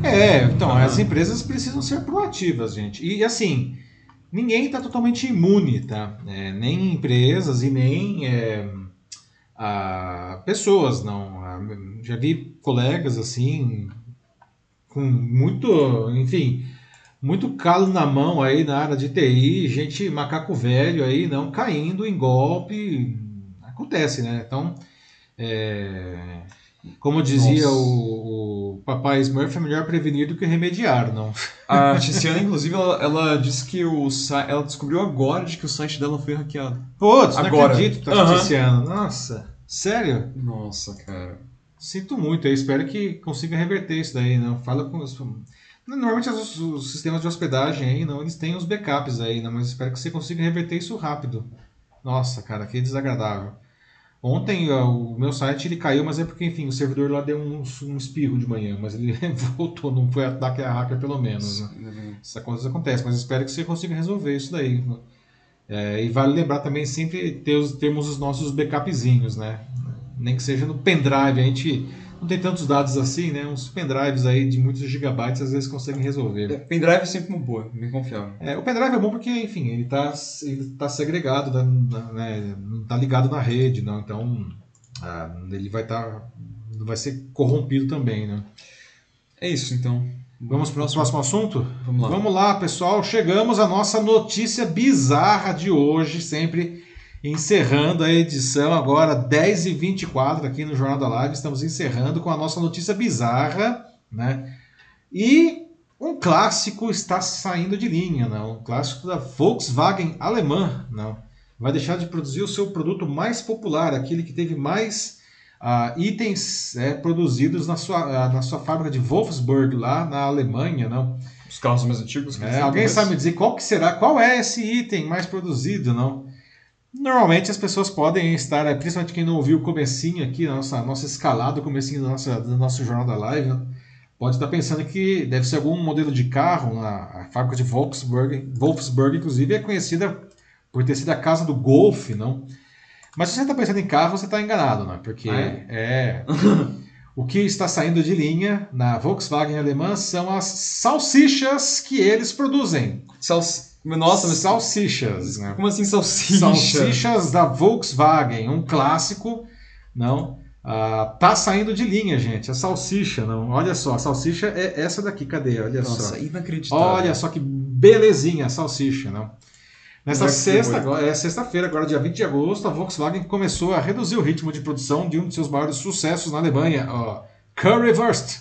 É, então, uhum. as empresas precisam ser proativas, gente. E assim, ninguém está totalmente imune, tá? É, nem empresas e nem é, a pessoas, não. Já vi colegas assim, com muito, enfim, muito calo na mão aí na área de TI, gente macaco velho aí, não caindo em golpe. Acontece, né? Então, é, como dizia o, o, papai Smurf, é melhor prevenir do que remediar, não? A Tiziana, inclusive, ela, ela disse que o ela descobriu agora de que o site dela foi hackeado. Putz, agora. não acredito, tá, uhum. Tiziana. Nossa. Sério? Nossa, cara. Sinto muito, eu espero que consiga reverter isso daí, não? Fala com os... Normalmente os, os, sistemas de hospedagem aí, não, eles têm os backups aí, não, mas espero que você consiga reverter isso rápido. Nossa, cara, que desagradável. Ontem o meu site ele caiu, mas é porque, enfim, o servidor lá deu um, um espirro de manhã, mas ele voltou, não foi ataque a hacker pelo menos. Né? Essa coisa acontece, mas espero que você consiga resolver isso daí. É, e vale lembrar também sempre ter os, termos os nossos backupzinhos, né? Nem que seja no pendrive, a gente não tem tantos dados assim, né? Uns pendrives aí de muitos gigabytes às vezes conseguem resolver. É, pendrive é sempre uma boa, me confiável. É, o pendrive é bom porque, enfim, ele está ele tá segregado, tá, né? não está ligado na rede, não. Então ah, ele vai estar, tá, vai ser corrompido também, né? É isso, então. Vamos para o nosso próximo assunto? Vamos lá. Vamos lá, pessoal. Chegamos à nossa notícia bizarra de hoje, sempre encerrando a edição agora 10 e 24 aqui no Jornal da Live. Estamos encerrando com a nossa notícia bizarra, né? E um clássico está saindo de linha, não? Um clássico da Volkswagen alemã, não? Vai deixar de produzir o seu produto mais popular, aquele que teve mais uh, itens é, produzidos na sua, uh, na sua fábrica de Wolfsburg, lá na Alemanha, não? Os carros mais antigos. É, alguém sabe me dizer qual que será, qual é esse item mais produzido, não? Normalmente as pessoas podem estar, é, principalmente quem não ouviu o comecinho aqui, a nossa, nossa escalada, o comecinho da nossa, do nosso jornal da live, né? pode estar pensando que deve ser algum modelo de carro, a fábrica de Volkswagen, Wolfsburg, inclusive, é conhecida por ter sido a casa do Golf, não? Mas se você está pensando em carro, você está enganado, né? Porque Ah, é? é. o que está saindo de linha na Volkswagen alemã são as salsichas que eles produzem. Sals... Nossa, mas salsichas, né? como assim salsicha? Salsichas da Volkswagen, um clássico, não? Ah, tá saindo de linha, gente. A salsicha, não. Olha só, a salsicha é essa daqui, cadê? Olha Nossa, só. inacreditável. Olha só que belezinha a salsicha, não? Nessa Onde é sexta, agora, é sexta-feira, agora dia 20 de agosto, a Volkswagen começou a reduzir o ritmo de produção de um de seus maiores sucessos na Alemanha, a Currywurst,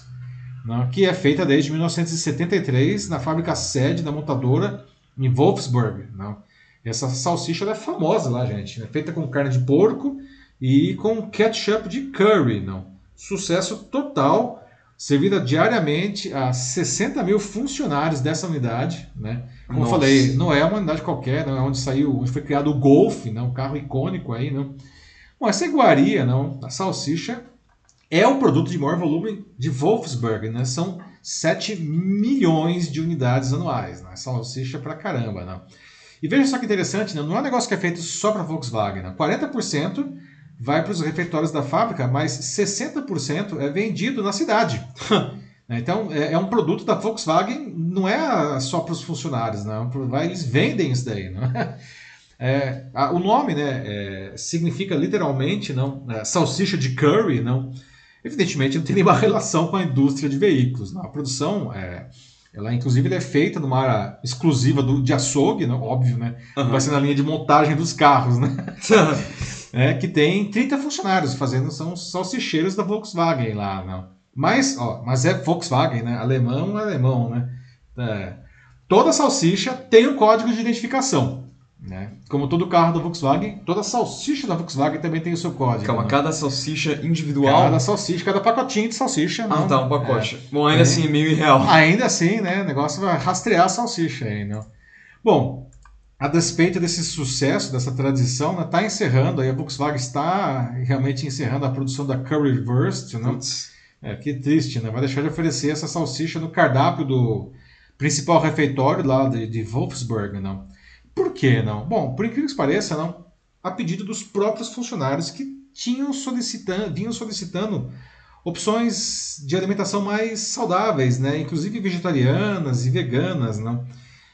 não, que é feita desde 1973 na fábrica sede da montadora em Wolfsburg. Não. Essa salsicha é famosa lá, gente. É feita com carne de porco e com ketchup de curry. Não. Sucesso total, servida diariamente a 60 mil funcionários dessa unidade. Né? Como eu Nossa. falei, não é uma unidade qualquer, não é onde saiu, onde foi criado o Golf, né? um carro icônico aí. Não. Bom, essa iguaria, não, a salsicha, é o produto de maior volume de Wolfsburg, né? São 7 milhões de unidades anuais, né? Salsicha pra caramba, né? E veja só que interessante, né? não é um negócio que é feito só para Volkswagen. Né? 40% vai para os refeitórios da fábrica, mas 60% é vendido na cidade. Né? Então, é, é um produto da Volkswagen, não é só para os funcionários, né? É eles vendem isso daí. Né? É, a- o nome né, é, significa literalmente não, é, salsicha de curry, não. Evidentemente não tem nenhuma relação com a indústria de veículos. Não. A produção, é, ela inclusive é feita numa área exclusiva do, de açougue, não, óbvio, né? Aham. Vai ser na linha de montagem dos carros, né? É, que tem 30 funcionários fazendo, são os salsicheiros da Volkswagen lá, não. Mas, ó, mas é Volkswagen, né? Alemão é alemão, né? É. Toda salsicha tem um código de identificação, né? Como todo carro da Volkswagen, toda salsicha da Volkswagen também tem o seu código. Calma, né? cada salsicha individual. Cada salsicha, cada pacotinho de salsicha. Ah, não. tá, um pacote. Bom, ainda É. assim é meio irreal. Ainda assim, né? O negócio vai rastrear a salsicha aí, não? Bom, a despeito desse sucesso, dessa tradição, né, tá encerrando, aí a Volkswagen está realmente encerrando a produção da Currywurst? Putz. É, que triste, né? Vai deixar de oferecer essa salsicha no cardápio do principal refeitório lá de, de Wolfsburg, não? Por que não? Bom, por incrível que pareça, não, a pedido dos próprios funcionários que tinham solicitando, vinham solicitando opções de alimentação mais saudáveis, né? Inclusive vegetarianas e veganas, não?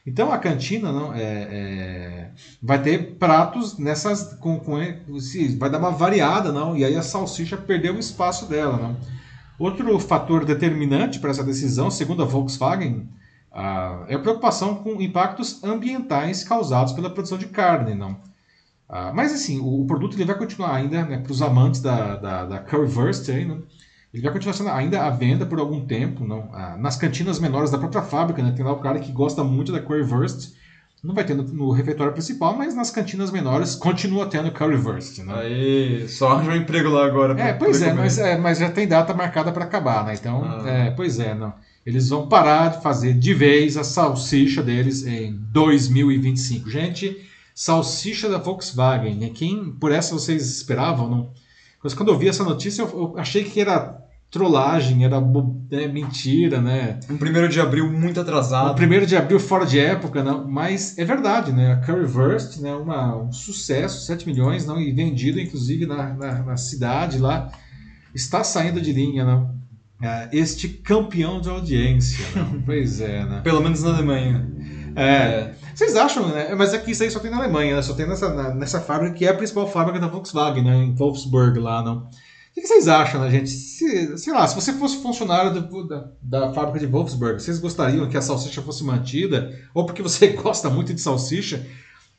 Então a cantina não é, é, vai ter pratos nessas com, com vai dar uma variada, não? E aí a salsicha perdeu o espaço dela, não? Outro fator determinante para essa decisão, segundo a Volkswagen, ah, é a preocupação com impactos ambientais causados pela produção de carne, não? Ah, mas assim, o, o produto ele vai continuar ainda, né, para os amantes da, da, da Currywurst, aí, né, ele vai continuar sendo ainda à venda por algum tempo, não? Ah, nas cantinas menores da própria fábrica, né, tem lá o cara que gosta muito da Currywurst, não vai ter no, no refeitório principal, mas nas cantinas menores continua tendo Currywurst, né? Aí, só arranjou um emprego lá agora. É, pois é mas, é, mas já tem data marcada para acabar, né? Então, Ah. é, pois é, não. Eles vão parar de fazer de vez a salsicha deles em 2025. Gente, salsicha da Volkswagen, né? Quem por essa vocês esperavam, não? Mas quando eu vi essa notícia, eu, eu achei que era trollagem, era é, mentira, né? Um primeiro de abril muito atrasado. O primeiro de abril fora de época, não, mas é verdade, né? A Currywurst, né, uma, um sucesso, 7 milhões, não, e vendido inclusive na, na, na cidade lá, está saindo de linha, não? É, este campeão de audiência, não? pois é, né? Pelo menos na Alemanha. É, vocês acham, né? Mas aqui isso aí só tem na Alemanha, né? Só tem nessa, na- nessa fábrica que é a principal fábrica da Volkswagen, né? Em Wolfsburg lá, não? O que que vocês acham, né, gente? Se, sei lá, se você fosse funcionário do- da, da fábrica de Wolfsburg, vocês gostariam que a salsicha fosse mantida? Ou porque você gosta muito de salsicha?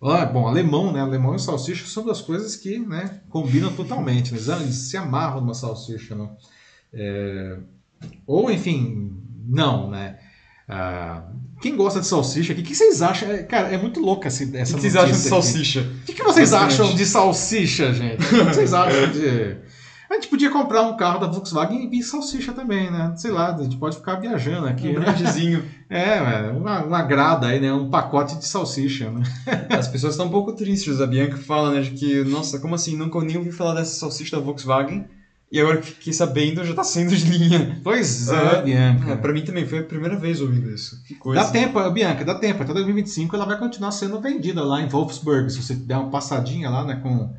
Ah, bom, alemão, né? Alemão e salsicha são duas coisas que, né, combinam totalmente. Né? Eles se amarram numa salsicha, não? É, Ou, enfim, não, né? Ah, quem gosta de salsicha aqui, o que vocês acham? É, Cara, é muito louca essa, O essa que vocês acham de notícia salsicha? O que, que vocês acham de salsicha, gente? O que vocês acham de. A gente podia comprar um carro da Volkswagen e salsicha também, né? Sei lá, a gente pode ficar viajando aqui. Um brindezinho. É, uma, uma grada aí, né? Um pacote de salsicha, né? As pessoas estão um pouco tristes. A Bianca fala, né, de que, nossa, como assim? Nunca nem ouvi falar dessa salsicha da Volkswagen. E agora que fiquei sabendo, já tá saindo de linha. Pois é, Bianca. É, pra mim também foi a primeira vez ouvindo isso. Que coisa. Dá tempo, Bianca, dá tempo. Até 2025 ela vai continuar sendo vendida lá em Wolfsburg. Se você der uma passadinha lá, né, com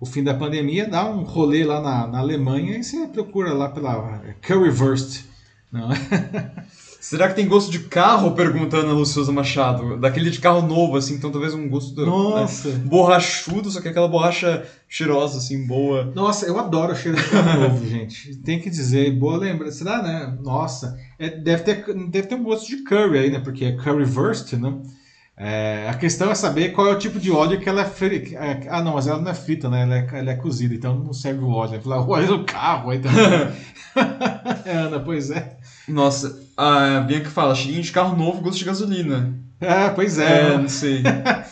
o fim da pandemia, dá um rolê lá na, na Alemanha e você procura lá pela Currywurst. Não. Será que tem gosto de carro? Pergunta Ana Luciosa Machado. Daquele de carro novo, assim, então talvez um gosto do, Nossa. né, borrachudo, só que aquela borracha cheirosa, assim, boa. Nossa, eu adoro o cheiro de carro novo, gente. Tem que dizer, boa lembrança. Será, né? Nossa, é, deve, ter, deve ter um gosto de curry aí, né? Porque é currywurst, né? É, a questão é saber qual é o tipo de óleo que ela é frita. É, ah, não, mas ela não é frita, né? Ela é, ela é cozida, então não serve o óleo. Falar, o óleo do carro aí também. é, Ana, pois é. Nossa, a Bianca fala, cheirinho de carro novo, gosto de gasolina. É, pois é. É, não sei.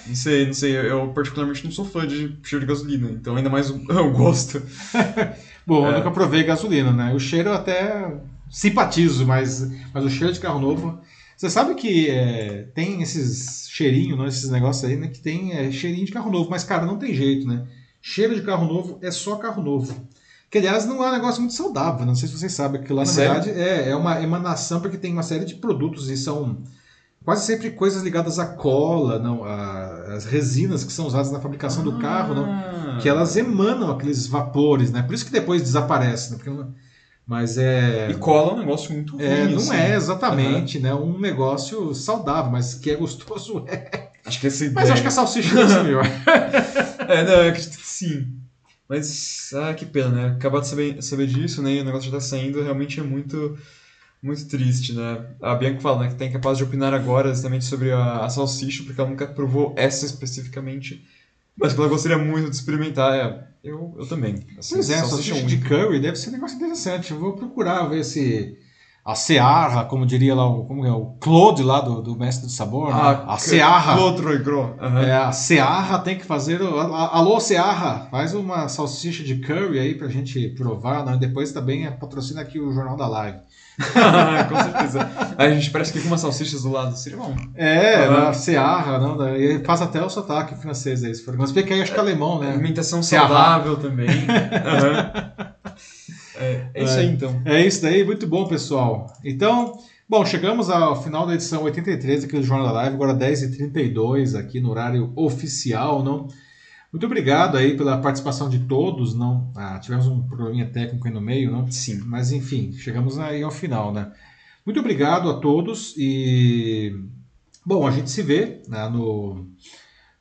não sei, não sei. Eu particularmente não sou fã de cheiro de gasolina, então ainda mais o gosto. Bom, eu É. nunca provei gasolina, né? O cheiro eu até simpatizo, mas, mas o cheiro de carro novo. Você sabe que é, tem esses cheirinhos, né, esses negócios aí, né? Que tem é, cheirinho de carro novo, mas cara, não tem jeito, né? Cheiro de carro novo é só carro novo. Que aliás não é um negócio muito saudável, não sei se vocês sabem, que lá na Sério? verdade é, é uma emanação, porque tem uma série de produtos e são quase sempre coisas ligadas à cola, não, a- as resinas que são usadas na fabricação do carro, não, Ah. que elas emanam aqueles vapores, né? Por isso que depois desaparece, né? Porque não- mas é. E cola é um negócio muito ruim, é, não assim. é exatamente, né? Um negócio saudável, mas que é gostoso é. Acho que essa ideia... Mas acho que a salsicha ser melhor. É, não, eu acredito que sim. Mas, ah, que pena, né? Acabar de saber, saber disso, né? E o negócio já tá saindo, realmente é muito, muito triste, né? A Bianca fala, né, que tá incapaz de opinar agora exatamente sobre a, a salsicha, porque ela nunca provou essa especificamente. Mas que ela gostaria muito de experimentar, é. Eu, eu também. Assim, Pois é, salsicha de única. curry deve ser um negócio interessante. Eu vou procurar ver se a Seara, como diria lá o, como é, o Claude lá do, do Mestre do Sabor, né? a que- Seara. L'autre gros. Aham. É, a Seara tem que fazer. o- a- Alô, Seara, faz uma salsicha de curry aí pra gente provar. Né? Depois também é, patrocina aqui o Jornal da Live. Com certeza. A gente parece que com umas salsichas do lado. Seria bom. É, Aham. a Seara, não, daí faz até o sotaque francês aí, se for. Mas porque aí acho que é alemão, né? Alimentação saudável também. Aham. É, é isso É. aí, então. É isso daí, muito bom, pessoal. Então, bom, chegamos ao final da edição 83 aqui do Jornal da Live, agora 10h32 aqui no horário oficial, não? Muito obrigado aí pela participação de todos, não? Ah, tivemos um probleminha técnico aí no meio, não? Sim. Mas enfim, chegamos aí ao final, né? Muito obrigado a todos e bom, a gente se vê né, no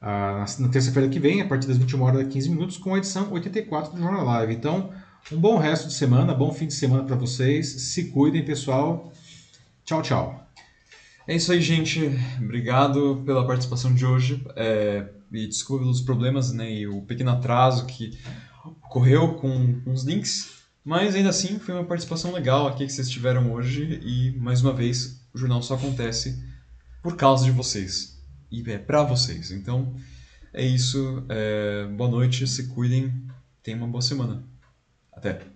ah, na terça-feira que vem, a partir das 21 horas e 15 minutos, com a edição 84 do Jornal Live. Então, um bom resto de semana, bom fim de semana para vocês. Se cuidem, pessoal. Tchau, tchau. É isso aí, gente. Obrigado pela participação de hoje. É, e desculpa pelos problemas né, e o pequeno atraso que ocorreu com, com os links. Mas ainda assim, foi uma participação legal aqui que vocês tiveram hoje. E, mais uma vez, o jornal só acontece por causa de vocês. E é pra vocês. Então, é isso. É, boa noite, se cuidem. Tenham uma boa semana. Até.